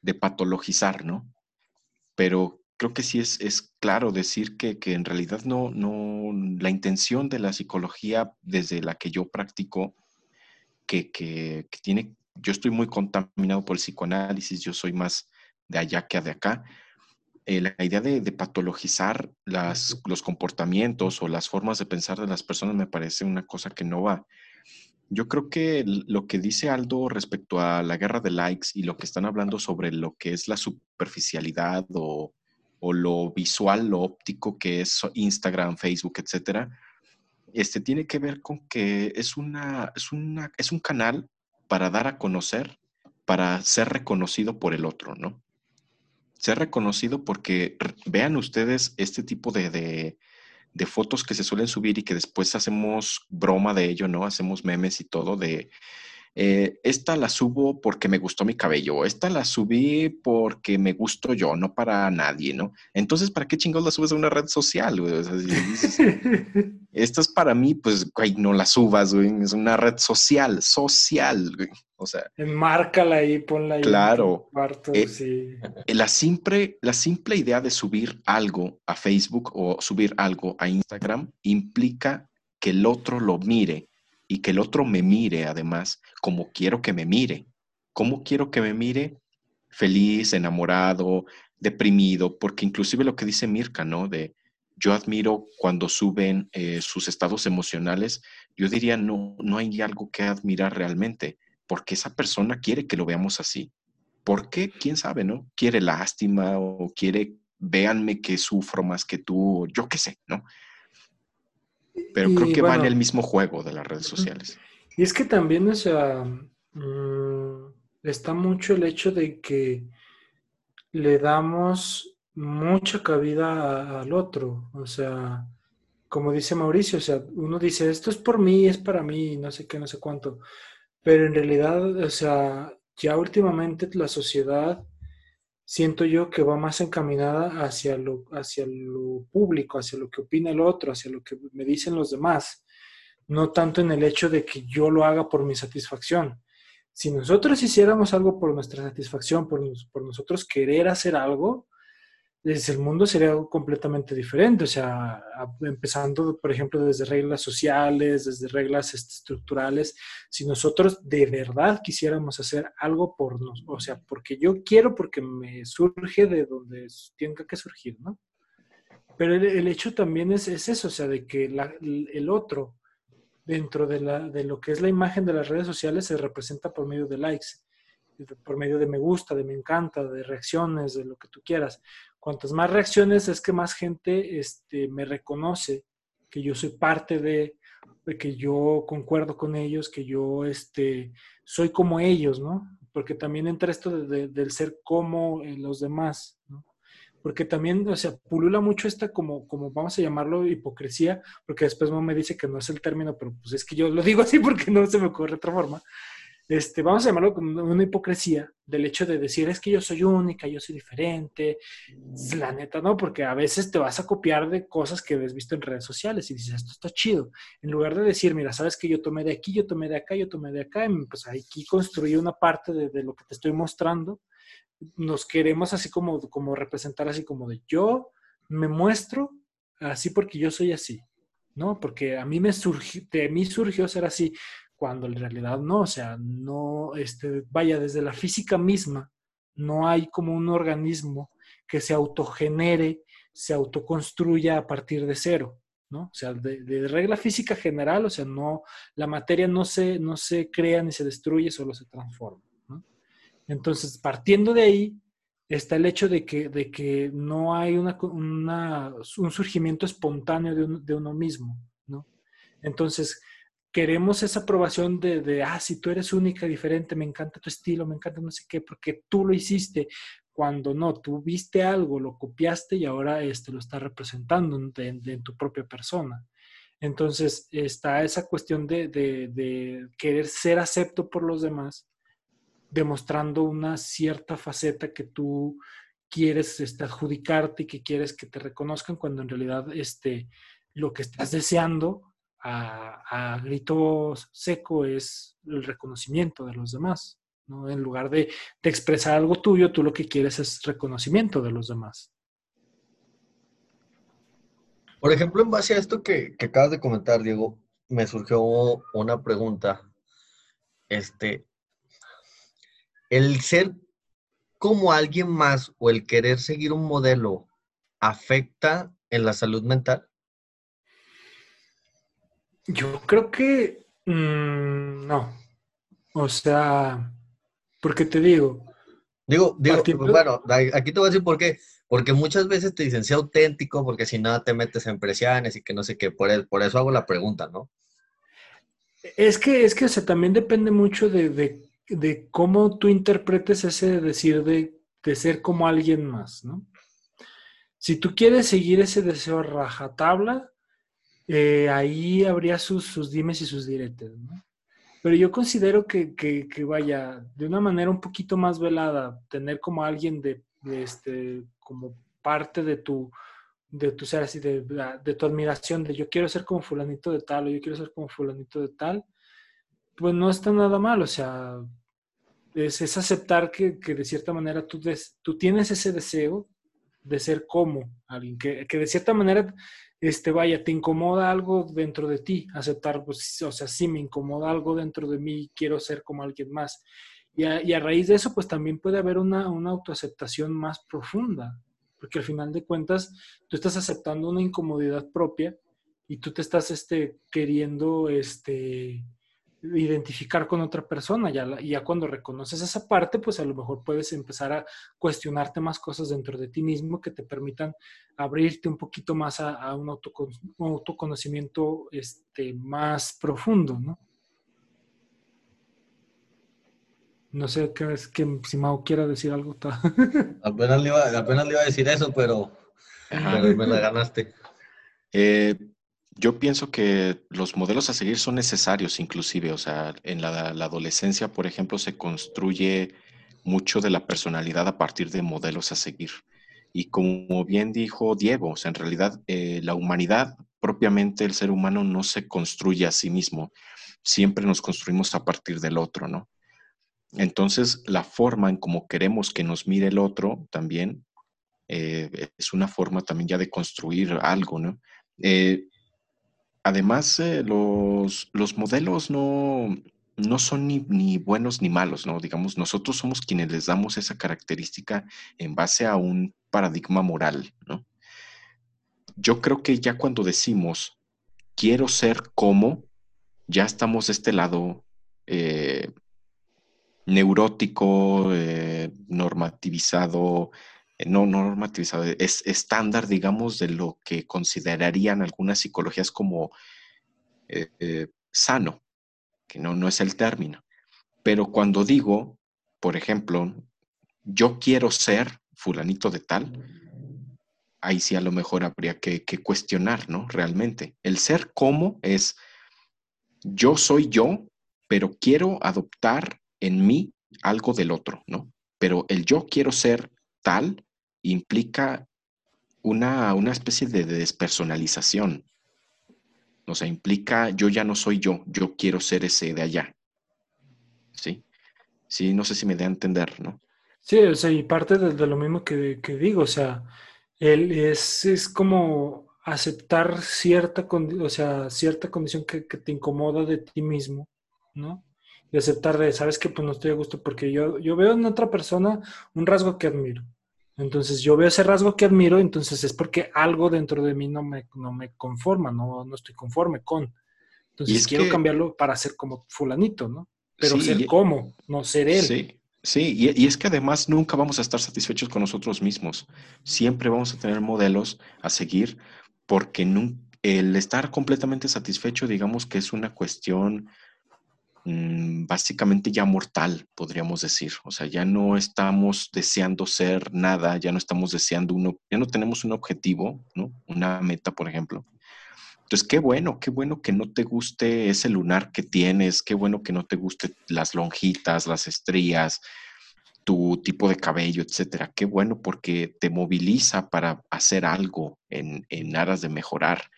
de patologizar, ¿no? Pero creo que sí es, es claro decir que, que, en realidad no, no, la intención de la psicología desde la que yo practico, que, que, que tiene, yo estoy muy contaminado por el psicoanálisis, yo soy más de allá que de acá, eh, la idea de, patologizar las, los comportamientos o las formas de pensar de las personas me parece una cosa que no va. Yo creo que lo que dice Aldo respecto a la guerra de likes y lo que están hablando sobre lo que es la superficialidad o, o lo visual, lo óptico que es Instagram, Facebook, etcétera, este tiene que ver con que es, una, es, una, es un canal para dar a conocer, para ser reconocido por el otro, ¿no? ha reconocido porque vean ustedes este tipo de, de, fotos que se suelen subir y que después hacemos broma de ello, ¿no? Hacemos memes y todo de eh, esta la subo porque me gustó mi cabello, esta la subí porque me gusto yo, no para nadie, ¿no? Entonces, ¿para qué chingados la subes a una red social? esta es para mí, pues, güey, no la subas, güey, es una red social, social, güey. O sea. Enmárcala ahí, ponla ahí. Claro. Eh, la, simple, la simple idea de subir algo a Facebook o subir algo a Instagram implica que el otro lo mire y que el otro me mire además como quiero que me mire. ¿Cómo quiero que me mire? Feliz, enamorado, deprimido, porque inclusive lo que dice Mirka, ¿no? De yo admiro cuando suben eh, sus estados emocionales, yo diría, no, no hay algo que admirar realmente, porque esa persona quiere que lo veamos así. ¿Por qué? ¿Quién sabe, no? Quiere lástima o quiere, véanme que sufro más que tú, yo qué sé, ¿no? Pero creo que va en el mismo juego de las redes sociales. Y es que también, o sea, mm, está mucho el hecho de que le damos mucha cabida al otro. O sea, como dice Mauricio, o sea, uno dice, esto es por mí, es para mí, no sé qué, no sé cuánto. Pero en realidad, o sea, ya últimamente la sociedad siento yo que va más encaminada hacia lo, hacia lo público, hacia lo que opina el otro, hacia lo que me dicen los demás, no tanto en el hecho de que yo lo haga por mi satisfacción. Si nosotros hiciéramos algo por nuestra satisfacción, por, por nosotros querer hacer algo, el mundo sería completamente diferente, o sea, empezando, por ejemplo, desde reglas sociales, desde reglas este, estructurales, si nosotros de verdad quisiéramos hacer algo por nos, o sea, porque yo quiero, porque me surge de donde tenga que surgir, ¿no? Pero el, hecho también es, es, eso, o sea, de que el otro, dentro de, la, de lo que es la imagen de las redes sociales, se representa por medio de likes por medio de me gusta, de me encanta, de reacciones, de lo que tú quieras. Cuantas más reacciones es que más gente este, me reconoce que yo soy parte de, que yo concuerdo con ellos, que yo este, soy como ellos, ¿no? Porque también entra esto del ser como los demás, ¿no? Porque también, o sea, pulula mucho esta como, como vamos a llamarlo, hipocresía, porque después me dice que no es el término, pero pues es que yo lo digo así porque no se me ocurre otra forma este, vamos a llamarlo como una hipocresía del hecho de decir es que yo soy única, yo soy diferente. La neta, no, porque a veces te vas a copiar de cosas que ves visto en redes sociales y dices, esto está chido. En lugar de decir, mira, sabes que yo tomé de aquí, yo tomé de acá, yo tomé de acá, pues aquí construí una parte de, de lo que te estoy mostrando. Nos queremos así como, como representar así como de yo me muestro así porque yo soy así. ¿no? Porque a mí me surgió, de mí surgió ser así cuando en realidad no, o sea, no, este, vaya, desde la física misma, no hay como un organismo que se autogenere, se autoconstruya a partir de cero, ¿no? O sea, de, regla física general, o sea, no, la materia no se, no se crea ni se destruye, solo se transforma, ¿no? Entonces, partiendo de ahí, está el hecho de que, de que no hay una, un surgimiento espontáneo de, de uno mismo, ¿no? Entonces, queremos esa aprobación de, de, ah, si tú eres única, diferente, me encanta tu estilo, me encanta no sé qué, porque tú lo hiciste, cuando no, tú viste algo, lo copiaste y ahora este, lo estás representando en tu propia persona. Entonces está esa cuestión de, de, de, querer ser acepto por los demás, demostrando una cierta faceta que tú quieres este, adjudicarte y que quieres que te reconozcan, cuando en realidad este, lo que estás deseando a, grito seco es el reconocimiento de los demás. En lugar de, expresar algo tuyo, tú lo que quieres es reconocimiento de los demás. Por ejemplo, en base a esto que, que acabas de comentar, Diego, me surgió una pregunta. Este, el ser como alguien más o el querer seguir un modelo afecta en la salud mental? Yo creo que mm, no. O sea, porque te digo. Digo, digo, bueno, aquí te voy a decir por qué. Porque muchas veces te dicen, sea auténtico, porque si no te metes en presiones y que no sé qué. Por, el, por eso hago la pregunta, ¿no? Es que, es que, o sea, también depende mucho de, cómo tú interpretes ese decir de, de, ser como alguien más, ¿no? Si tú quieres seguir ese deseo rajatabla, eh, ahí habría sus, sus, dimes y sus diretes, ¿no? Pero yo considero que, que, vaya, de una manera un poquito más velada, tener como alguien de, este, como parte de tu, de tu ser así, de, de, tu admiración, de yo quiero ser como fulanito de tal o yo quiero ser como fulanito de tal, pues no está nada mal, o sea, es, es aceptar que, que, de cierta manera tú, tú tienes ese deseo de ser como alguien, que, que de cierta manera este, vaya, te incomoda algo dentro de ti, aceptar, pues, o sea, sí me incomoda algo dentro de mí, quiero ser como alguien más. Y a, raíz de eso, pues también puede haber una, una, autoaceptación más profunda, porque al final de cuentas, tú estás aceptando una incomodidad propia y tú te estás este, queriendo este, identificar con otra persona. Ya, ya cuando reconoces esa parte, pues a lo mejor puedes empezar a cuestionarte más cosas dentro de ti mismo que te permitan abrirte un poquito más a, un, autoconocimiento este, más profundo, ¿no? No sé qué es que si Mau quiera decir algo. apenas, le iba, apenas le iba a decir eso, pero, pero me la ganaste. Eh, yo pienso que los modelos a seguir son necesarios inclusive, o sea, en la, adolescencia, por ejemplo, se construye mucho de la personalidad a partir de modelos a seguir. Y como bien dijo Diego, o sea, en realidad eh, la humanidad, propiamente el ser humano no se construye a sí mismo, siempre nos construimos a partir del otro, ¿no? Entonces, la forma en cómo queremos que nos mire el otro también eh, es una forma también ya de construir algo, ¿no? Eh, además, eh, los, modelos no, no son ni, buenos ni malos, ¿no? Digamos, nosotros somos quienes les damos esa característica en base a un paradigma moral, ¿no? Yo creo que ya cuando decimos quiero ser como, ya estamos de este lado eh, neurótico, eh, normativizado, eh, no, normativizado, es estándar, digamos, de lo que considerarían algunas psicologías como eh, eh, sano, que no, no es el término. Pero cuando digo, por ejemplo, yo quiero ser fulanito de tal, ahí sí a lo mejor habría que, que cuestionar, ¿no? Realmente. El ser como es, yo soy yo, pero quiero adoptar en mí algo del otro, ¿no? Pero el yo quiero ser tal implica una, especie de despersonalización. O sea, implica yo ya no soy yo, yo quiero ser ese de allá. ¿Sí? Sí, no sé si me da a entender, ¿no? Sí, o sea, y parte de, lo mismo que, digo, o sea, él es, es como aceptar cierta, o sea, cierta condición que, que, te incomoda de ti mismo, ¿no? Y aceptar de, sabes que pues no estoy a gusto porque yo, yo veo en otra persona un rasgo que admiro. Entonces yo veo ese rasgo que admiro, entonces es porque algo dentro de mí no me, no me conforma, no, no estoy conforme con. Entonces quiero cambiarlo para ser como fulanito, ¿no? Pero ser como, no ser él. Sí, sí, y, y, es que además nunca vamos a estar satisfechos con nosotros mismos. Siempre vamos a tener modelos a seguir porque el estar completamente satisfecho, digamos que es una cuestión Mm, básicamente ya mortal, podríamos decir. O sea, ya no estamos deseando ser nada, ya no estamos deseando uno, ya no tenemos un objetivo, ¿no? Una meta, por ejemplo. Entonces, qué bueno, qué bueno que no te guste ese lunar que tienes, qué bueno que no te guste las lonjitas, las estrías, tu tipo de cabello, etcétera. Qué bueno porque te moviliza para hacer algo en, en aras de mejorar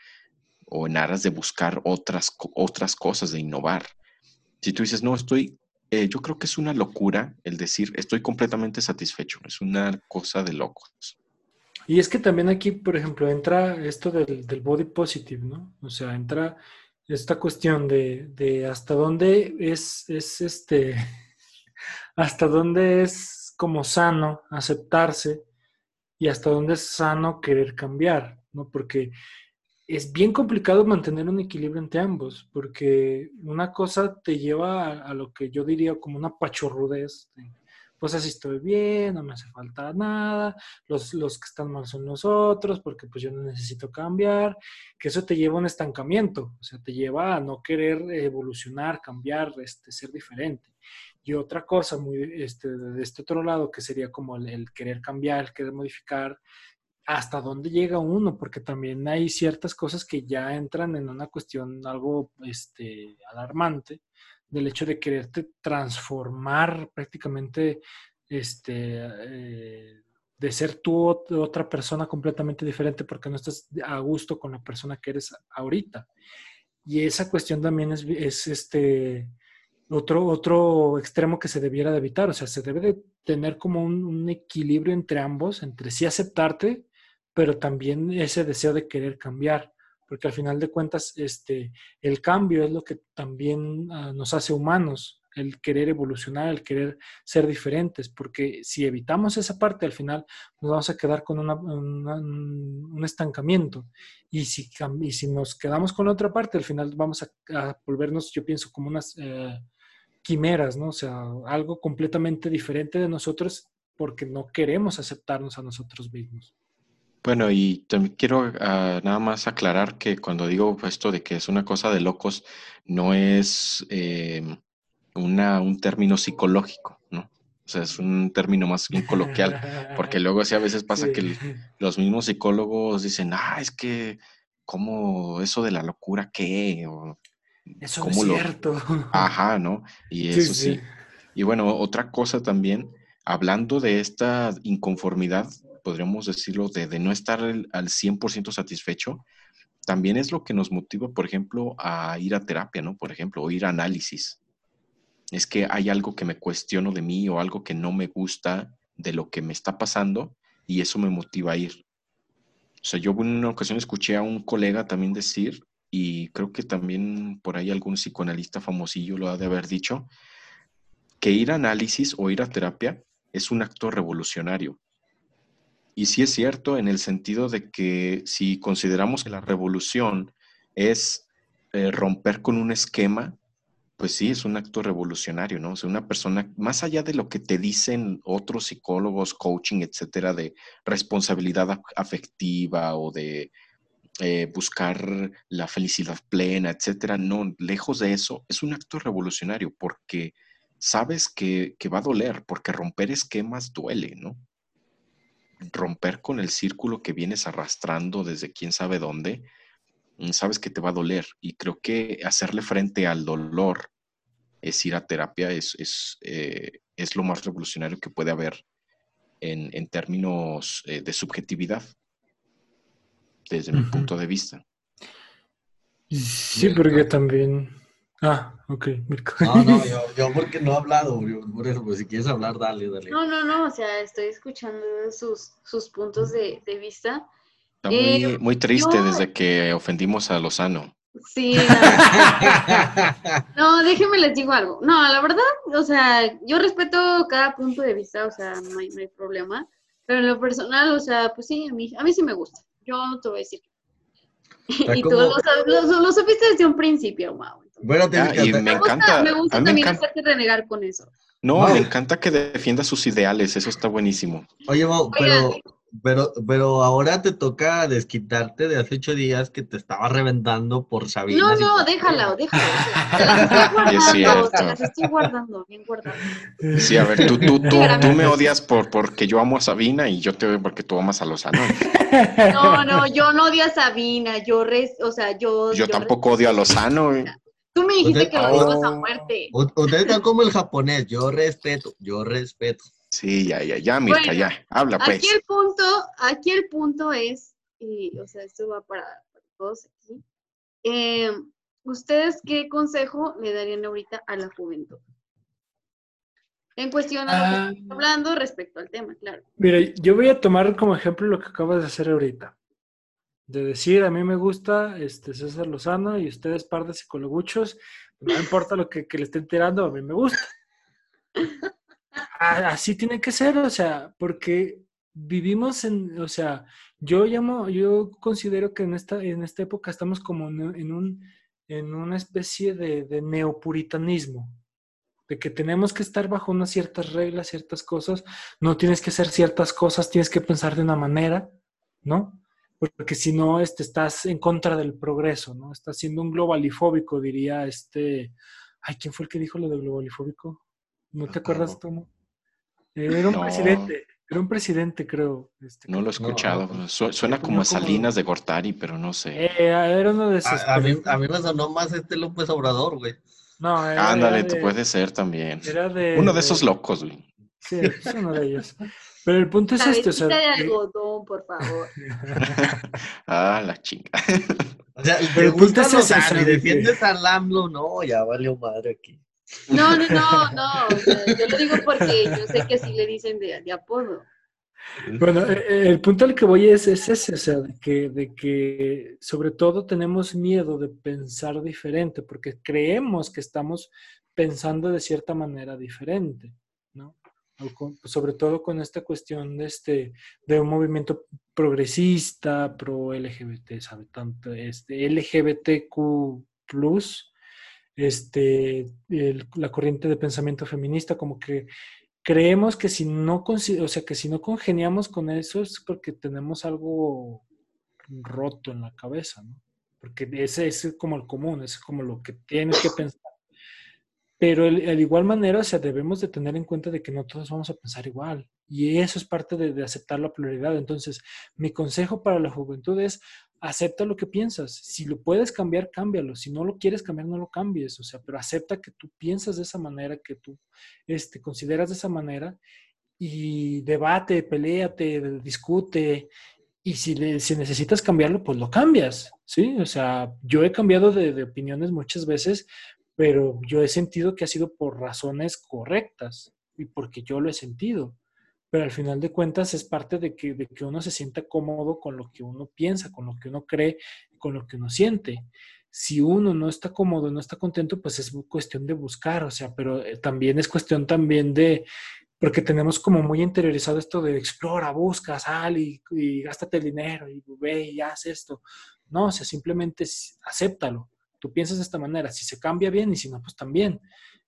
o en aras de buscar otras, otras cosas, de innovar. Si tú dices, no, estoy, eh, yo creo que es una locura el decir, estoy completamente satisfecho, es una cosa de locos. Y es que también aquí, por ejemplo, entra esto del, del body positive, ¿no? O sea, entra esta cuestión de, de hasta dónde es, es este, hasta dónde es como sano aceptarse y hasta dónde es sano querer cambiar, ¿no? Porque es bien complicado mantener un equilibrio entre ambos, porque una cosa te lleva a, lo que yo diría como una pachorrudez, pues así estoy bien, no me hace falta nada, los, los que están mal son los otros, porque pues yo no necesito cambiar, que eso te lleva a un estancamiento, o sea, te lleva a no querer evolucionar, cambiar, este, ser diferente. Y otra cosa muy, este, de este otro lado, que sería como el, el querer cambiar, el querer modificar, hasta dónde llega uno, porque también hay ciertas cosas que ya entran en una cuestión algo este, alarmante, del hecho de quererte transformar prácticamente este, eh, de ser tú otra persona completamente diferente porque no estás a gusto con la persona que eres ahorita. Y esa cuestión también es, es este, otro, otro extremo que se debiera de evitar. O sea, se debe de tener como un, un equilibrio entre ambos, entre sí aceptarte, pero también ese deseo de querer cambiar porque al final de cuentas este, el cambio es lo que también uh, nos hace humanos, el querer evolucionar, el querer ser diferentes, porque si evitamos esa parte, al final nos vamos a quedar con un estancamiento. Y si, y si nos quedamos con la otra parte, al final vamos a, a volvernos, yo pienso, como unas eh, quimeras, ¿no? O sea, algo completamente diferente de nosotros porque no queremos aceptarnos a nosotros mismos. Bueno, y también quiero uh, nada más aclarar que cuando digo esto de que es una cosa de locos, no es eh, una, un término psicológico, ¿no? O sea, es un término más bien coloquial, porque luego sí a veces pasa sí. que el, los mismos psicólogos dicen, ah, es que, ¿cómo eso de la locura qué? O, eso ¿cómo es lo... cierto. Ajá, ¿no? Y eso sí, sí. Y bueno, otra cosa también, hablando de esta inconformidad, podríamos decirlo, de, no estar al, al 100% satisfecho, también es lo que nos motiva, por ejemplo, a ir a terapia, ¿no? Por ejemplo, o ir a análisis. Es que hay algo que me cuestiono de mí o algo que no me gusta de lo que me está pasando y eso me motiva a ir. O sea, yo en una ocasión escuché a un colega también decir, y creo que también por ahí algún psicoanalista famosillo lo ha de haber dicho, que ir a análisis o ir a terapia es un acto revolucionario. Y sí es cierto en el sentido de que si consideramos que la revolución es eh, romper con un esquema, pues sí, es un acto revolucionario, ¿no? O sea, una persona, más allá de lo que te dicen otros psicólogos, coaching, etcétera, de responsabilidad afectiva o de eh, buscar la felicidad plena, etcétera, no, lejos de eso, es un acto revolucionario porque sabes que, que va a doler, porque romper esquemas duele, ¿no? Romper con el círculo que vienes arrastrando desde quién sabe dónde, mm, sabes que te va a doler. Y creo que hacerle frente al dolor es ir a terapia, es, es, eh, es lo más revolucionario que puede haber en, en términos eh, de subjetividad, desde uh -huh. mi punto de vista. Sí, porque también Ah, ok, Mirko. No, no, yo, yo porque no he hablado, por eso, pues si quieres hablar, dale, dale. No, no, no, o sea, estoy escuchando sus, sus puntos de, de vista. Está muy, eh, muy triste yo... desde que ofendimos a Lozano. Sí. No. no, déjenme les digo algo. No, la verdad, o sea, yo respeto cada punto de vista, o sea, no hay, no hay problema. Pero en lo personal, o sea, pues sí, a mí, a mí sí me gusta. Yo te voy a decir. Y como... tú lo, lo, lo, supiste desde un principio, wow. Bueno, te ah, y me, me encanta. Me gusta me también encanta. hacerte renegar con eso. No, me encanta que defienda sus ideales, eso está buenísimo. Oye, Mau, pero, pero, pero ahora te toca desquitarte de hace ocho días que te estaba reventando por Sabina. No, no, déjala, déjala. Te las estoy guardando, te las estoy guardando, bien guardando. Sí, a ver, tú, tú, tú, tú me odias por, porque yo amo a Sabina y yo te odio porque tú amas a Lozano. No, no, yo no odio a Sabina, yo, res, o sea, yo... Yo, yo tampoco odio a Lozano. Tú me dijiste usted, que lo oh, a muerte. Usted está como el japonés, yo respeto, yo respeto. Sí, ya, ya, ya, Mirka, bueno, ya, habla pues. Aquí el punto, aquí el punto es, y, o sea, esto va para, para todos aquí. Eh, ¿Ustedes qué consejo le darían ahorita a la juventud? en cuestión a lo que ah. hablando respecto al tema, claro. Mira, yo voy a tomar como ejemplo lo que acabas de hacer ahorita. De decir, a mí me gusta este César Lozano y ustedes par de psicologuchos, no importa lo que, le estén tirando, a mí me gusta. Así tiene que ser, o sea, porque vivimos en, o sea, yo llamo, yo considero que en esta, en esta época estamos como en, un, en una especie de, neopuritanismo de que tenemos que estar bajo unas ciertas reglas, ciertas cosas, no tienes que hacer ciertas cosas, tienes que pensar de una manera, ¿no? Porque si no, este, estás en contra del progreso, ¿no? Estás siendo un globalifóbico, diría este... Ay, ¿quién fue el que dijo lo de globalifóbico? ¿No te acuerdas, Tomo? Era un presidente, era un presidente, creo. Este, no lo he escuchado. suena como a Salinas de Gortari, pero no sé. Eh, era uno de esos. A, mí, a, mí, me sonó más este López Obrador, güey. No, Ándale, tú puede ser también. uno de, esos locos, güey. Sí, es uno de ellos. Pero el punto es este, o sea. de algodón, por favor. ah, la chinga. O sea, ¿te gusta es ese, o defiendes a Lamlo? No, ya valió madre aquí. No, no, no, no. yo lo digo porque yo sé que sí le dicen de, de apodo. Bueno, eh, eh, el punto al que voy es, ese, o sea, de que, de que sobre todo tenemos miedo de pensar diferente, porque creemos que estamos pensando de cierta manera diferente, ¿no? sobre todo con esta cuestión de, este, de un movimiento progresista, pro LGBT, ¿sabe? Tanto este, LGBTQ, este, la corriente de pensamiento feminista, como que creemos que si no, o sea, que si no congeniamos con eso es porque tenemos algo roto en la cabeza. Porque ese, es como el común, es como lo que tienes que pensar. Pero de igual manera, o sea, debemos de tener en cuenta de que no todos vamos a pensar igual. Y eso es parte de, de aceptar la pluralidad. Entonces, mi consejo para la juventud es acepta lo que piensas. Si lo puedes cambiar, cámbialo. Si no lo quieres cambiar, no lo cambies. O sea, pero acepta que tú piensas de esa manera, que tú este, consideras de esa manera y debate, peleate, discute. Y si, si necesitas cambiarlo, pues lo cambias, ¿sí? O sea, yo he cambiado de, de opiniones muchas veces, pero yo he sentido que ha sido por razones correctas y porque yo lo he sentido pero al final de cuentas es parte de que, de que uno se sienta cómodo con lo que uno piensa, con lo que uno cree, con lo que uno siente. Si uno no está cómodo, no está contento, pues es cuestión de buscar, o sea, pero eh, también es cuestión también de, porque tenemos como muy interiorizado esto de explora, busca, sal y, y gástate el dinero y ve y haz esto. No, o sea, simplemente acéptalo. Tú piensas de esta manera, si se cambia bien y si no, pues también.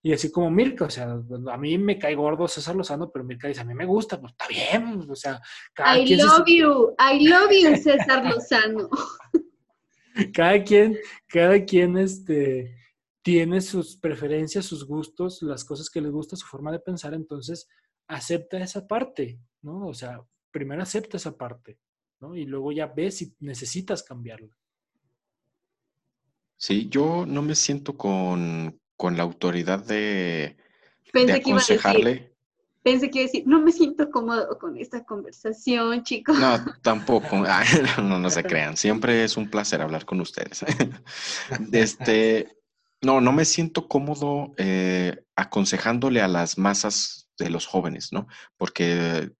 Y así como Mirka, o sea, a mí me cae gordo César Lozano, pero Mirka dice, a mí me gusta, pues está bien, o sea. Cada I love you, I love you, César Lozano. cada quien, cada quien, este, tiene sus preferencias, sus gustos, las cosas que le gusta, su forma de pensar, entonces acepta esa parte, ¿no? O sea, primero acepta esa parte, ¿no? Y luego ya ves si necesitas cambiarla. Sí, yo no me siento con, con la autoridad de, Pensé aconsejarle. pensé que iba a decir, no me siento cómodo con esta conversación, chicos. No, tampoco. no, no se crean. Siempre es un placer hablar con ustedes. este, no, no me siento cómodo eh, aconsejándole a las masas de los jóvenes, ¿no? Porque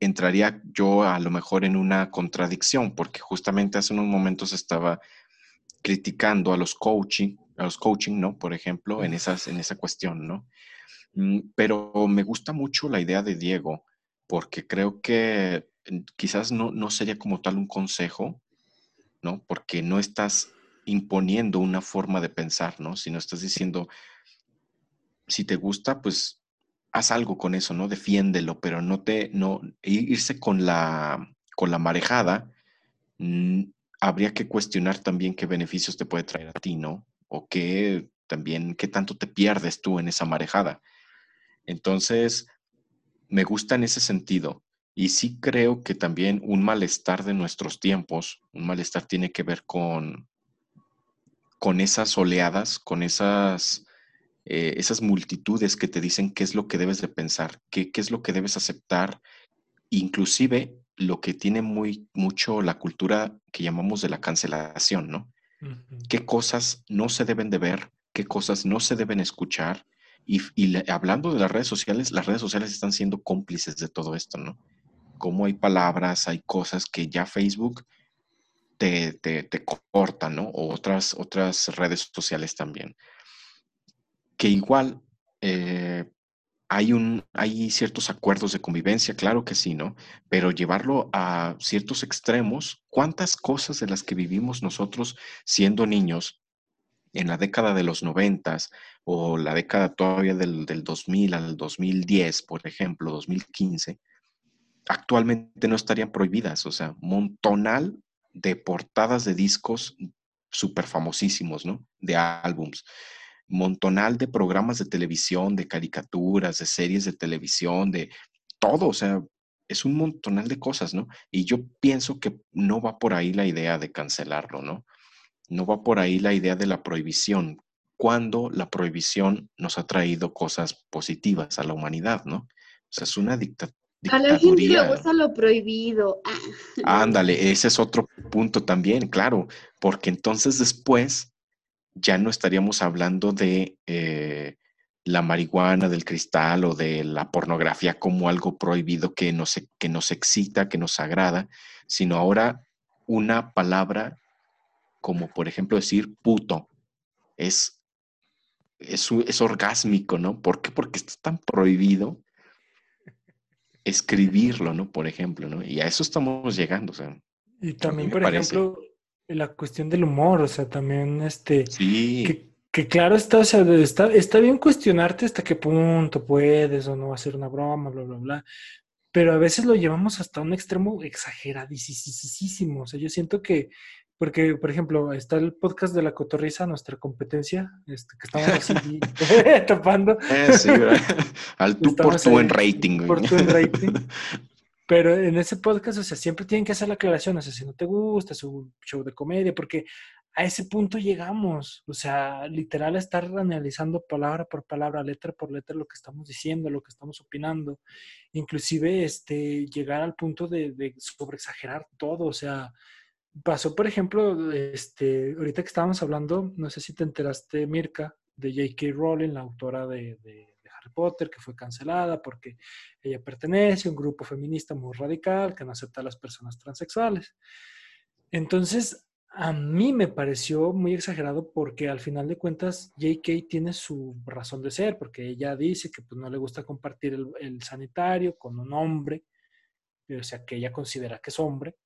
entraría yo a lo mejor en una contradicción, porque justamente hace unos momentos estaba criticando a los coaching, a los coaching, ¿no? Por ejemplo, en, esas, en esa cuestión, ¿no? Mm, pero me gusta mucho la idea de Diego, porque creo que quizás no, no sería como tal un consejo, ¿no? Porque no estás imponiendo una forma de pensar, ¿no? Sino estás diciendo, si te gusta, pues haz algo con eso, ¿no? Defiéndelo, pero no te, no, irse con la, con la marejada, mm, habría que cuestionar también qué beneficios te puede traer a ti, ¿no? O qué también, qué tanto te pierdes tú en esa marejada. Entonces, me gusta en ese sentido. Y sí creo que también un malestar de nuestros tiempos, un malestar tiene que ver con, con esas oleadas, con esas, eh, esas multitudes que te dicen qué es lo que debes de pensar, qué, qué es lo que debes aceptar, inclusive lo que tiene muy mucho la cultura que llamamos de la cancelación, ¿no? Qué cosas no se deben de ver, qué cosas no se deben escuchar Y, hablando de las redes sociales, las redes sociales están siendo cómplices de todo esto, ¿no? Como hay palabras, hay cosas que ya Facebook te, te, corta, ¿no? O otras, otras redes sociales también. Que igual eh, hay, un, hay ciertos acuerdos de convivencia, claro que sí, ¿no? Pero llevarlo a ciertos extremos, ¿cuántas cosas de las que vivimos nosotros siendo niños en la década de los noventas o la década todavía del, del 2000 al 2010, por ejemplo, 2015, actualmente no estarían prohibidas? O sea, montonal de portadas de discos súper famosísimos, ¿no? De álbums montonal de programas de televisión, de caricaturas, de series de televisión, de todo, o sea, es un montonal de cosas, ¿no? Y yo pienso que no va por ahí la idea de cancelarlo, ¿no? No va por ahí la idea de la prohibición, cuando la prohibición nos ha traído cosas positivas a la humanidad, ¿no? O sea, es una dictadura. A la gente le gusta lo prohibido. Ándale, ese es otro punto también, claro, porque entonces después ya no estaríamos hablando de eh, la marihuana, del cristal o de la pornografía como algo prohibido que nos, que nos excita, que nos agrada, sino ahora una palabra como por ejemplo decir puto es, es, es orgásmico, ¿no? ¿Por qué? Porque está tan prohibido escribirlo, ¿no? Por ejemplo, ¿no? Y a eso estamos llegando. O sea, y también, por ejemplo, la cuestión del humor, o sea, también este... Sí. Que, claro está, o sea, está, está bien cuestionarte hasta qué punto puedes o no hacer una broma, bla, bla, bla. Pero a veces lo llevamos hasta un extremo exageradísimo. O sea, yo siento que, porque, por ejemplo, está el podcast de la cotorriza, nuestra competencia, este, que estamos así tapando. Eh, sí, Al tú por tu en rating. Por tu en rating. Pero en ese podcast, o sea, siempre tienen que hacer la aclaración, o sea, si no te gusta, su show de comedia, porque a ese punto llegamos, o sea, literal estar analizando palabra por palabra, letra por letra lo que estamos diciendo, lo que estamos opinando, inclusive este, llegar al punto de, de sobreexagerar todo, o sea, pasó, por ejemplo, este, ahorita que estábamos hablando, no sé si te enteraste, Mirka, de J.K. Rowling, la autora de Potter, que fue cancelada porque ella pertenece a un grupo feminista muy radical que no acepta a las personas transexuales. Entonces, a mí me pareció muy exagerado porque al final de cuentas JK tiene su razón de ser, porque ella dice que pues, no le gusta compartir el, sanitario con un hombre, o sea, que ella considera que es hombre,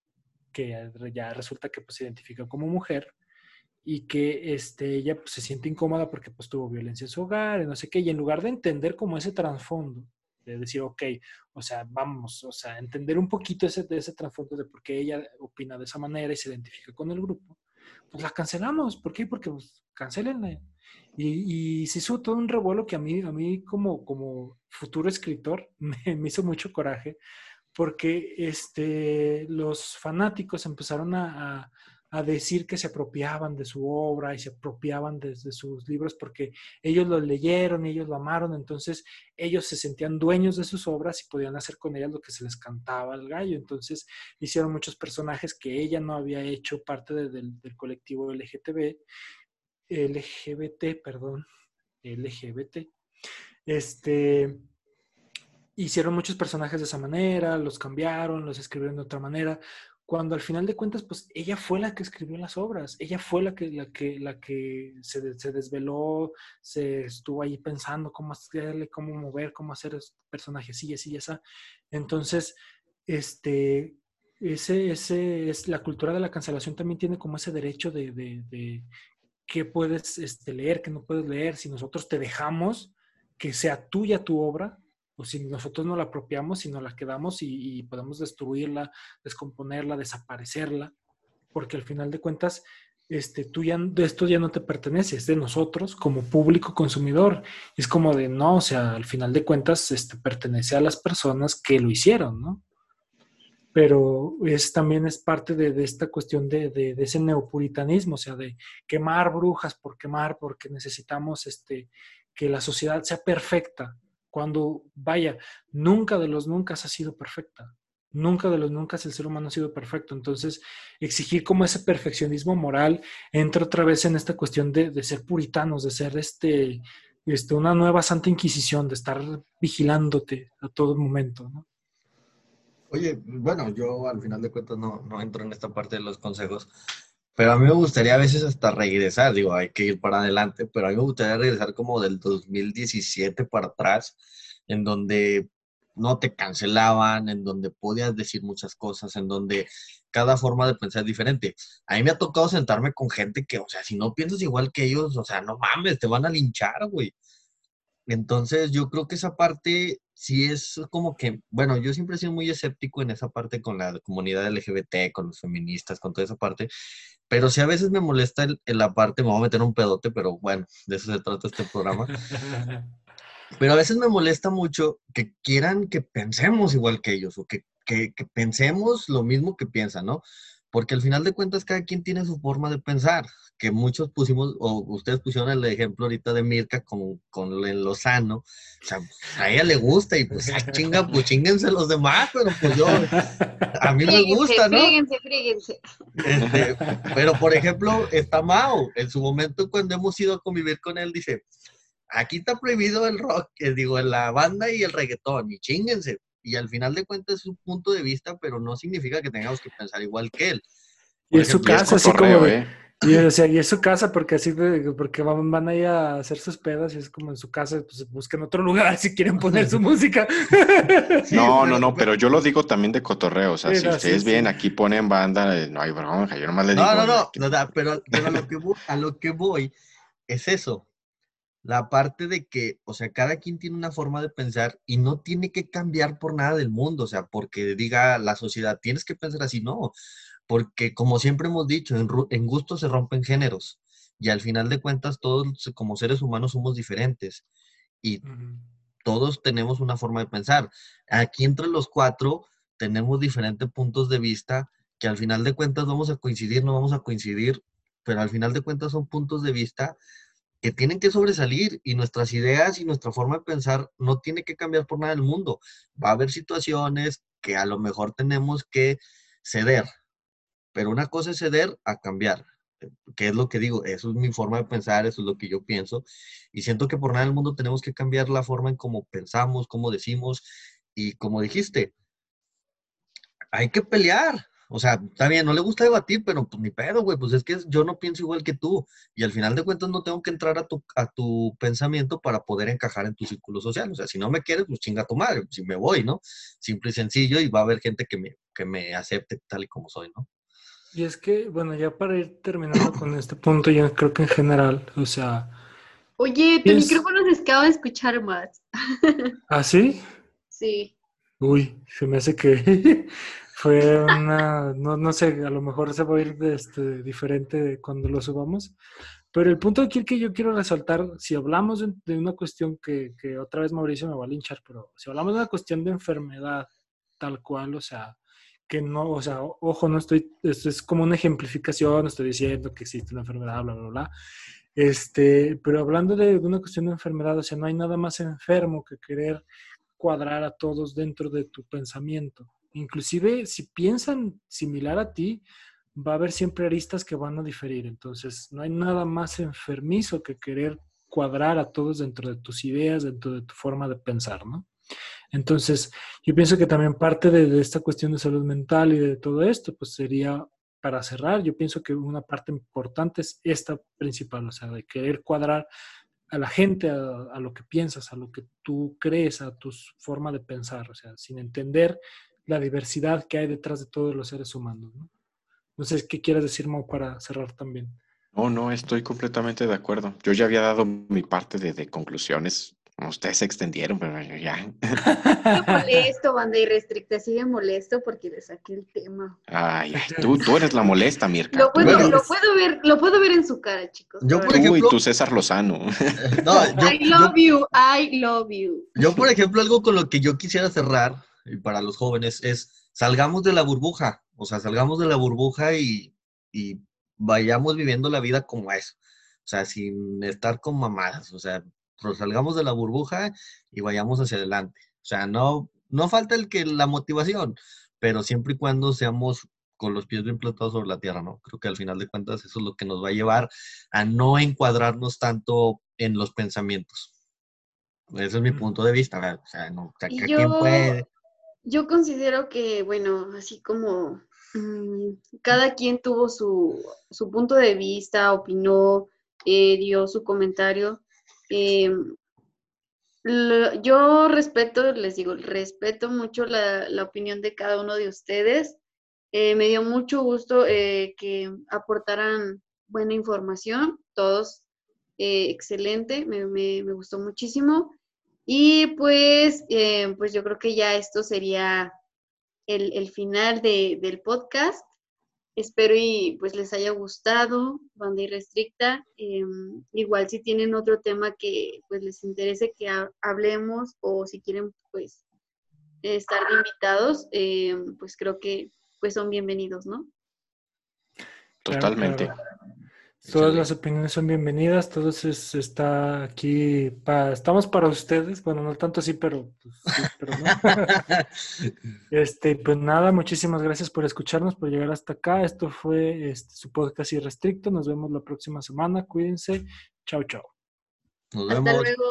que ya resulta que pues, se identifica como mujer y que este, ella pues, se siente incómoda porque pues, tuvo violencia en su hogar y no sé qué, y en lugar de entender como ese trasfondo, de decir, ok, o sea, vamos, o sea, entender un poquito ese, ese trasfondo de por qué ella opina de esa manera y se identifica con el grupo, pues la cancelamos. ¿Por qué? Porque pues, cancelenla. Y, y, se hizo todo un revuelo que a mí, a mí como, como futuro escritor me, me hizo mucho coraje porque este, los fanáticos empezaron a a decir que se apropiaban de su obra y se apropiaban de, sus libros porque ellos lo leyeron, ellos lo amaron, entonces ellos se sentían dueños de sus obras y podían hacer con ellas lo que se les cantaba al gallo. Entonces hicieron muchos personajes que ella no había hecho parte del colectivo LGTB, LGBT, perdón, LGBT. Este, hicieron muchos personajes de esa manera, los cambiaron, los escribieron de otra manera, cuando al final de cuentas, pues ella fue la que escribió las obras, ella fue la que, la que, la que se, se desveló, se estuvo ahí pensando cómo hacerle, cómo mover, cómo hacer personajes así, así, así. Entonces, este, ese, ese es la cultura de la cancelación también tiene como ese derecho de, de, de qué puedes este, leer, qué no puedes leer. Si nosotros te dejamos que sea tuya tu obra, o si nosotros no la apropiamos, si no la quedamos y, podemos destruirla, descomponerla, desaparecerla, porque al final de cuentas, este, tú ya, esto ya no te pertenece, es de nosotros como público consumidor. Es como de, no, o sea, al final de cuentas, este, pertenece a las personas que lo hicieron, ¿no? Pero es, también es parte de, esta cuestión de, de, ese neopuritanismo, o sea, de quemar brujas por quemar, porque necesitamos este, que la sociedad sea perfecta cuando, vaya, nunca de los nunca ha sido perfecta. Nunca de los nunca el ser humano ha sido perfecto. Entonces, exigir como ese perfeccionismo moral entra otra vez en esta cuestión de, ser puritanos, de ser este, este, una nueva Santa Inquisición, de estar vigilándote a todo momento. Oye, bueno, yo al final de cuentas no, no entro en esta parte de los consejos, pero a mí me gustaría a veces hasta regresar, digo, hay que ir para adelante, pero a mí me gustaría regresar como del 2017 para atrás, en donde no te cancelaban, en donde podías decir muchas cosas, en donde cada forma de pensar es diferente. A mí me ha tocado sentarme con gente que, o sea, si no piensas igual que ellos, o sea, no mames, te van a linchar, güey. Entonces, yo creo que esa parte sí es como que, bueno, yo siempre he sido muy escéptico en esa parte con la comunidad LGBT, con los feministas, con toda esa parte, pero sí a veces me molesta en la parte, me voy a meter un pedote, pero bueno, de eso se trata este programa. Pero a veces me molesta mucho que quieran que pensemos igual que ellos o que, que, pensemos lo mismo que piensan, ¿no? Porque al final de cuentas cada quien tiene su forma de pensar, que muchos pusimos, o ustedes pusieron el ejemplo ahorita de Mirka con, con el Lozano, o sea, a ella le gusta y pues, ah, chinga, pues chinguense los demás, pero pues yo, a mí me gusta, ¿no? Fríguense, fríguense. Este, pero por ejemplo, está Mao, en su momento cuando hemos ido a convivir con él, dice, aquí está prohibido el rock, que digo, la banda y el reggaetón, y chinguense. Y al final de cuentas es un punto de vista, pero no significa que tengamos que pensar igual que él. y es su casa, así como ¿eh? y, o sea, y es su casa porque así porque van, van ahí a hacer sus pedas y es como en su casa, pues busquen otro lugar si quieren poner su música. no, no, no, pero yo lo digo también de cotorreo, o sea, si ustedes bien aquí ponen banda, eh, no hay bronca, yo nomás le digo. No, no, no, no, pero, pero lo que a lo que voy es eso la parte de que, o sea, cada quien tiene una forma de pensar y no tiene que cambiar por nada del mundo, o sea, porque diga la sociedad, tienes que pensar así, no, porque como siempre hemos dicho, en, en gusto se rompen géneros y al final de cuentas todos como seres humanos somos diferentes y todos tenemos una forma de pensar. Aquí entre los cuatro tenemos diferentes puntos de vista que al final de cuentas vamos a coincidir, no vamos a coincidir, pero al final de cuentas son puntos de vista que tienen que sobresalir y nuestras ideas y nuestra forma de pensar no tiene que cambiar por nada del mundo. Va a haber situaciones que a lo mejor tenemos que ceder, pero una cosa es ceder a cambiar, que es lo que digo, eso es mi forma de pensar, eso es lo que yo pienso, y siento que por nada del mundo tenemos que cambiar la forma en cómo pensamos, cómo decimos, y como dijiste, hay que pelear, o sea, está bien, no le gusta debatir, pero pues ni pedo, güey, pues es que yo no pienso igual que tú. Y al final de cuentas no tengo que entrar a tu, a tu pensamiento para poder encajar en tu círculo social. O sea, si no me quieres, pues chinga tu madre, si me voy, ¿no? Simple y sencillo, y va a haber gente que me, que me acepte tal y como soy, ¿no? Y es que, bueno, ya para ir terminando con este punto, yo creo que en general, o sea... Oye, tu micrófono se acaba de escuchar más. ¿Ah, sí? Sí. Uy, se me hace que fue una, no, no, sé, a lo mejor se va a ir de este, diferente cuando lo subamos, pero el punto aquí que yo quiero resaltar, si hablamos de, una cuestión que, que, otra vez Mauricio me va a linchar, pero si hablamos de una cuestión de enfermedad tal cual, o sea, que no, o sea, ojo, no estoy, esto es como una ejemplificación, estoy diciendo que existe una enfermedad, bla, bla, bla, este, pero hablando de una cuestión de enfermedad, o sea, no hay nada más enfermo que querer cuadrar a todos dentro de tu pensamiento. Inclusive si piensan similar a ti, va a haber siempre aristas que van a diferir. Entonces, no hay nada más enfermizo que querer cuadrar a todos dentro de tus ideas, dentro de tu forma de pensar, ¿no? Entonces, yo pienso que también parte de, esta cuestión de salud mental y de todo esto, pues sería, para cerrar, yo pienso que una parte importante es esta principal, o sea, de querer cuadrar a la gente, a, lo que piensas, a lo que tú crees, a tu forma de pensar, o sea, sin entender la diversidad que hay detrás de todos los seres humanos. ¿no? no sé qué quieres decir, Mo, para cerrar también. No, no, estoy completamente de acuerdo. Yo ya había dado mi parte de, conclusiones. Ustedes se extendieron, pero ya. Sigue molesto, banda irrestricta, sigue molesto porque le saqué el tema. Ay, tú, tú eres la molesta, Mirka. Lo puedo, lo puedo, ver, lo puedo ver en su cara, chicos. Yo, por ejemplo, Uy, tú César Lozano. No, I love you, I love you. Yo, por ejemplo, algo con lo que yo quisiera cerrar y para los jóvenes es salgamos de la burbuja, o sea, salgamos de la burbuja y, y vayamos viviendo la vida como es, o sea, sin estar con mamadas, o sea, salgamos de la burbuja y vayamos hacia adelante. O sea, no, no falta el que la motivación, pero siempre y cuando seamos con los pies bien plantados sobre la tierra, ¿no? Creo que al final de cuentas eso es lo que nos va a llevar a no encuadrarnos tanto en los pensamientos. Ese es mi punto de vista, o sea, no, o sea, yo, puede. Yo considero que, bueno, así como mm, cada quien tuvo su, su, punto de vista, opinó, eh, dio su comentario. Eh, yo respeto, les digo, respeto mucho la, la, opinión de cada uno de ustedes. Eh, me dio mucho gusto que aportaran buena información, todos excelente, me, me, me, gustó muchísimo. Y pues, eh, pues yo creo que ya esto sería el, final del podcast. Espero y pues les haya gustado, banda irrestricta. Eh, igual si tienen otro tema que pues les interese que hablemos o si quieren pues estar invitados, eh, pues creo que pues son bienvenidos, ¿no? Totalmente. Todas las opiniones son bienvenidas, todos está aquí, estamos para ustedes, bueno, no tanto así, pero, pues, pero no. este, pues nada, muchísimas gracias por escucharnos, por llegar hasta acá. Esto fue este, su podcast irrestricto. Nos vemos la próxima semana. Cuídense. Chao, chao. Nos vemos. Hasta luego.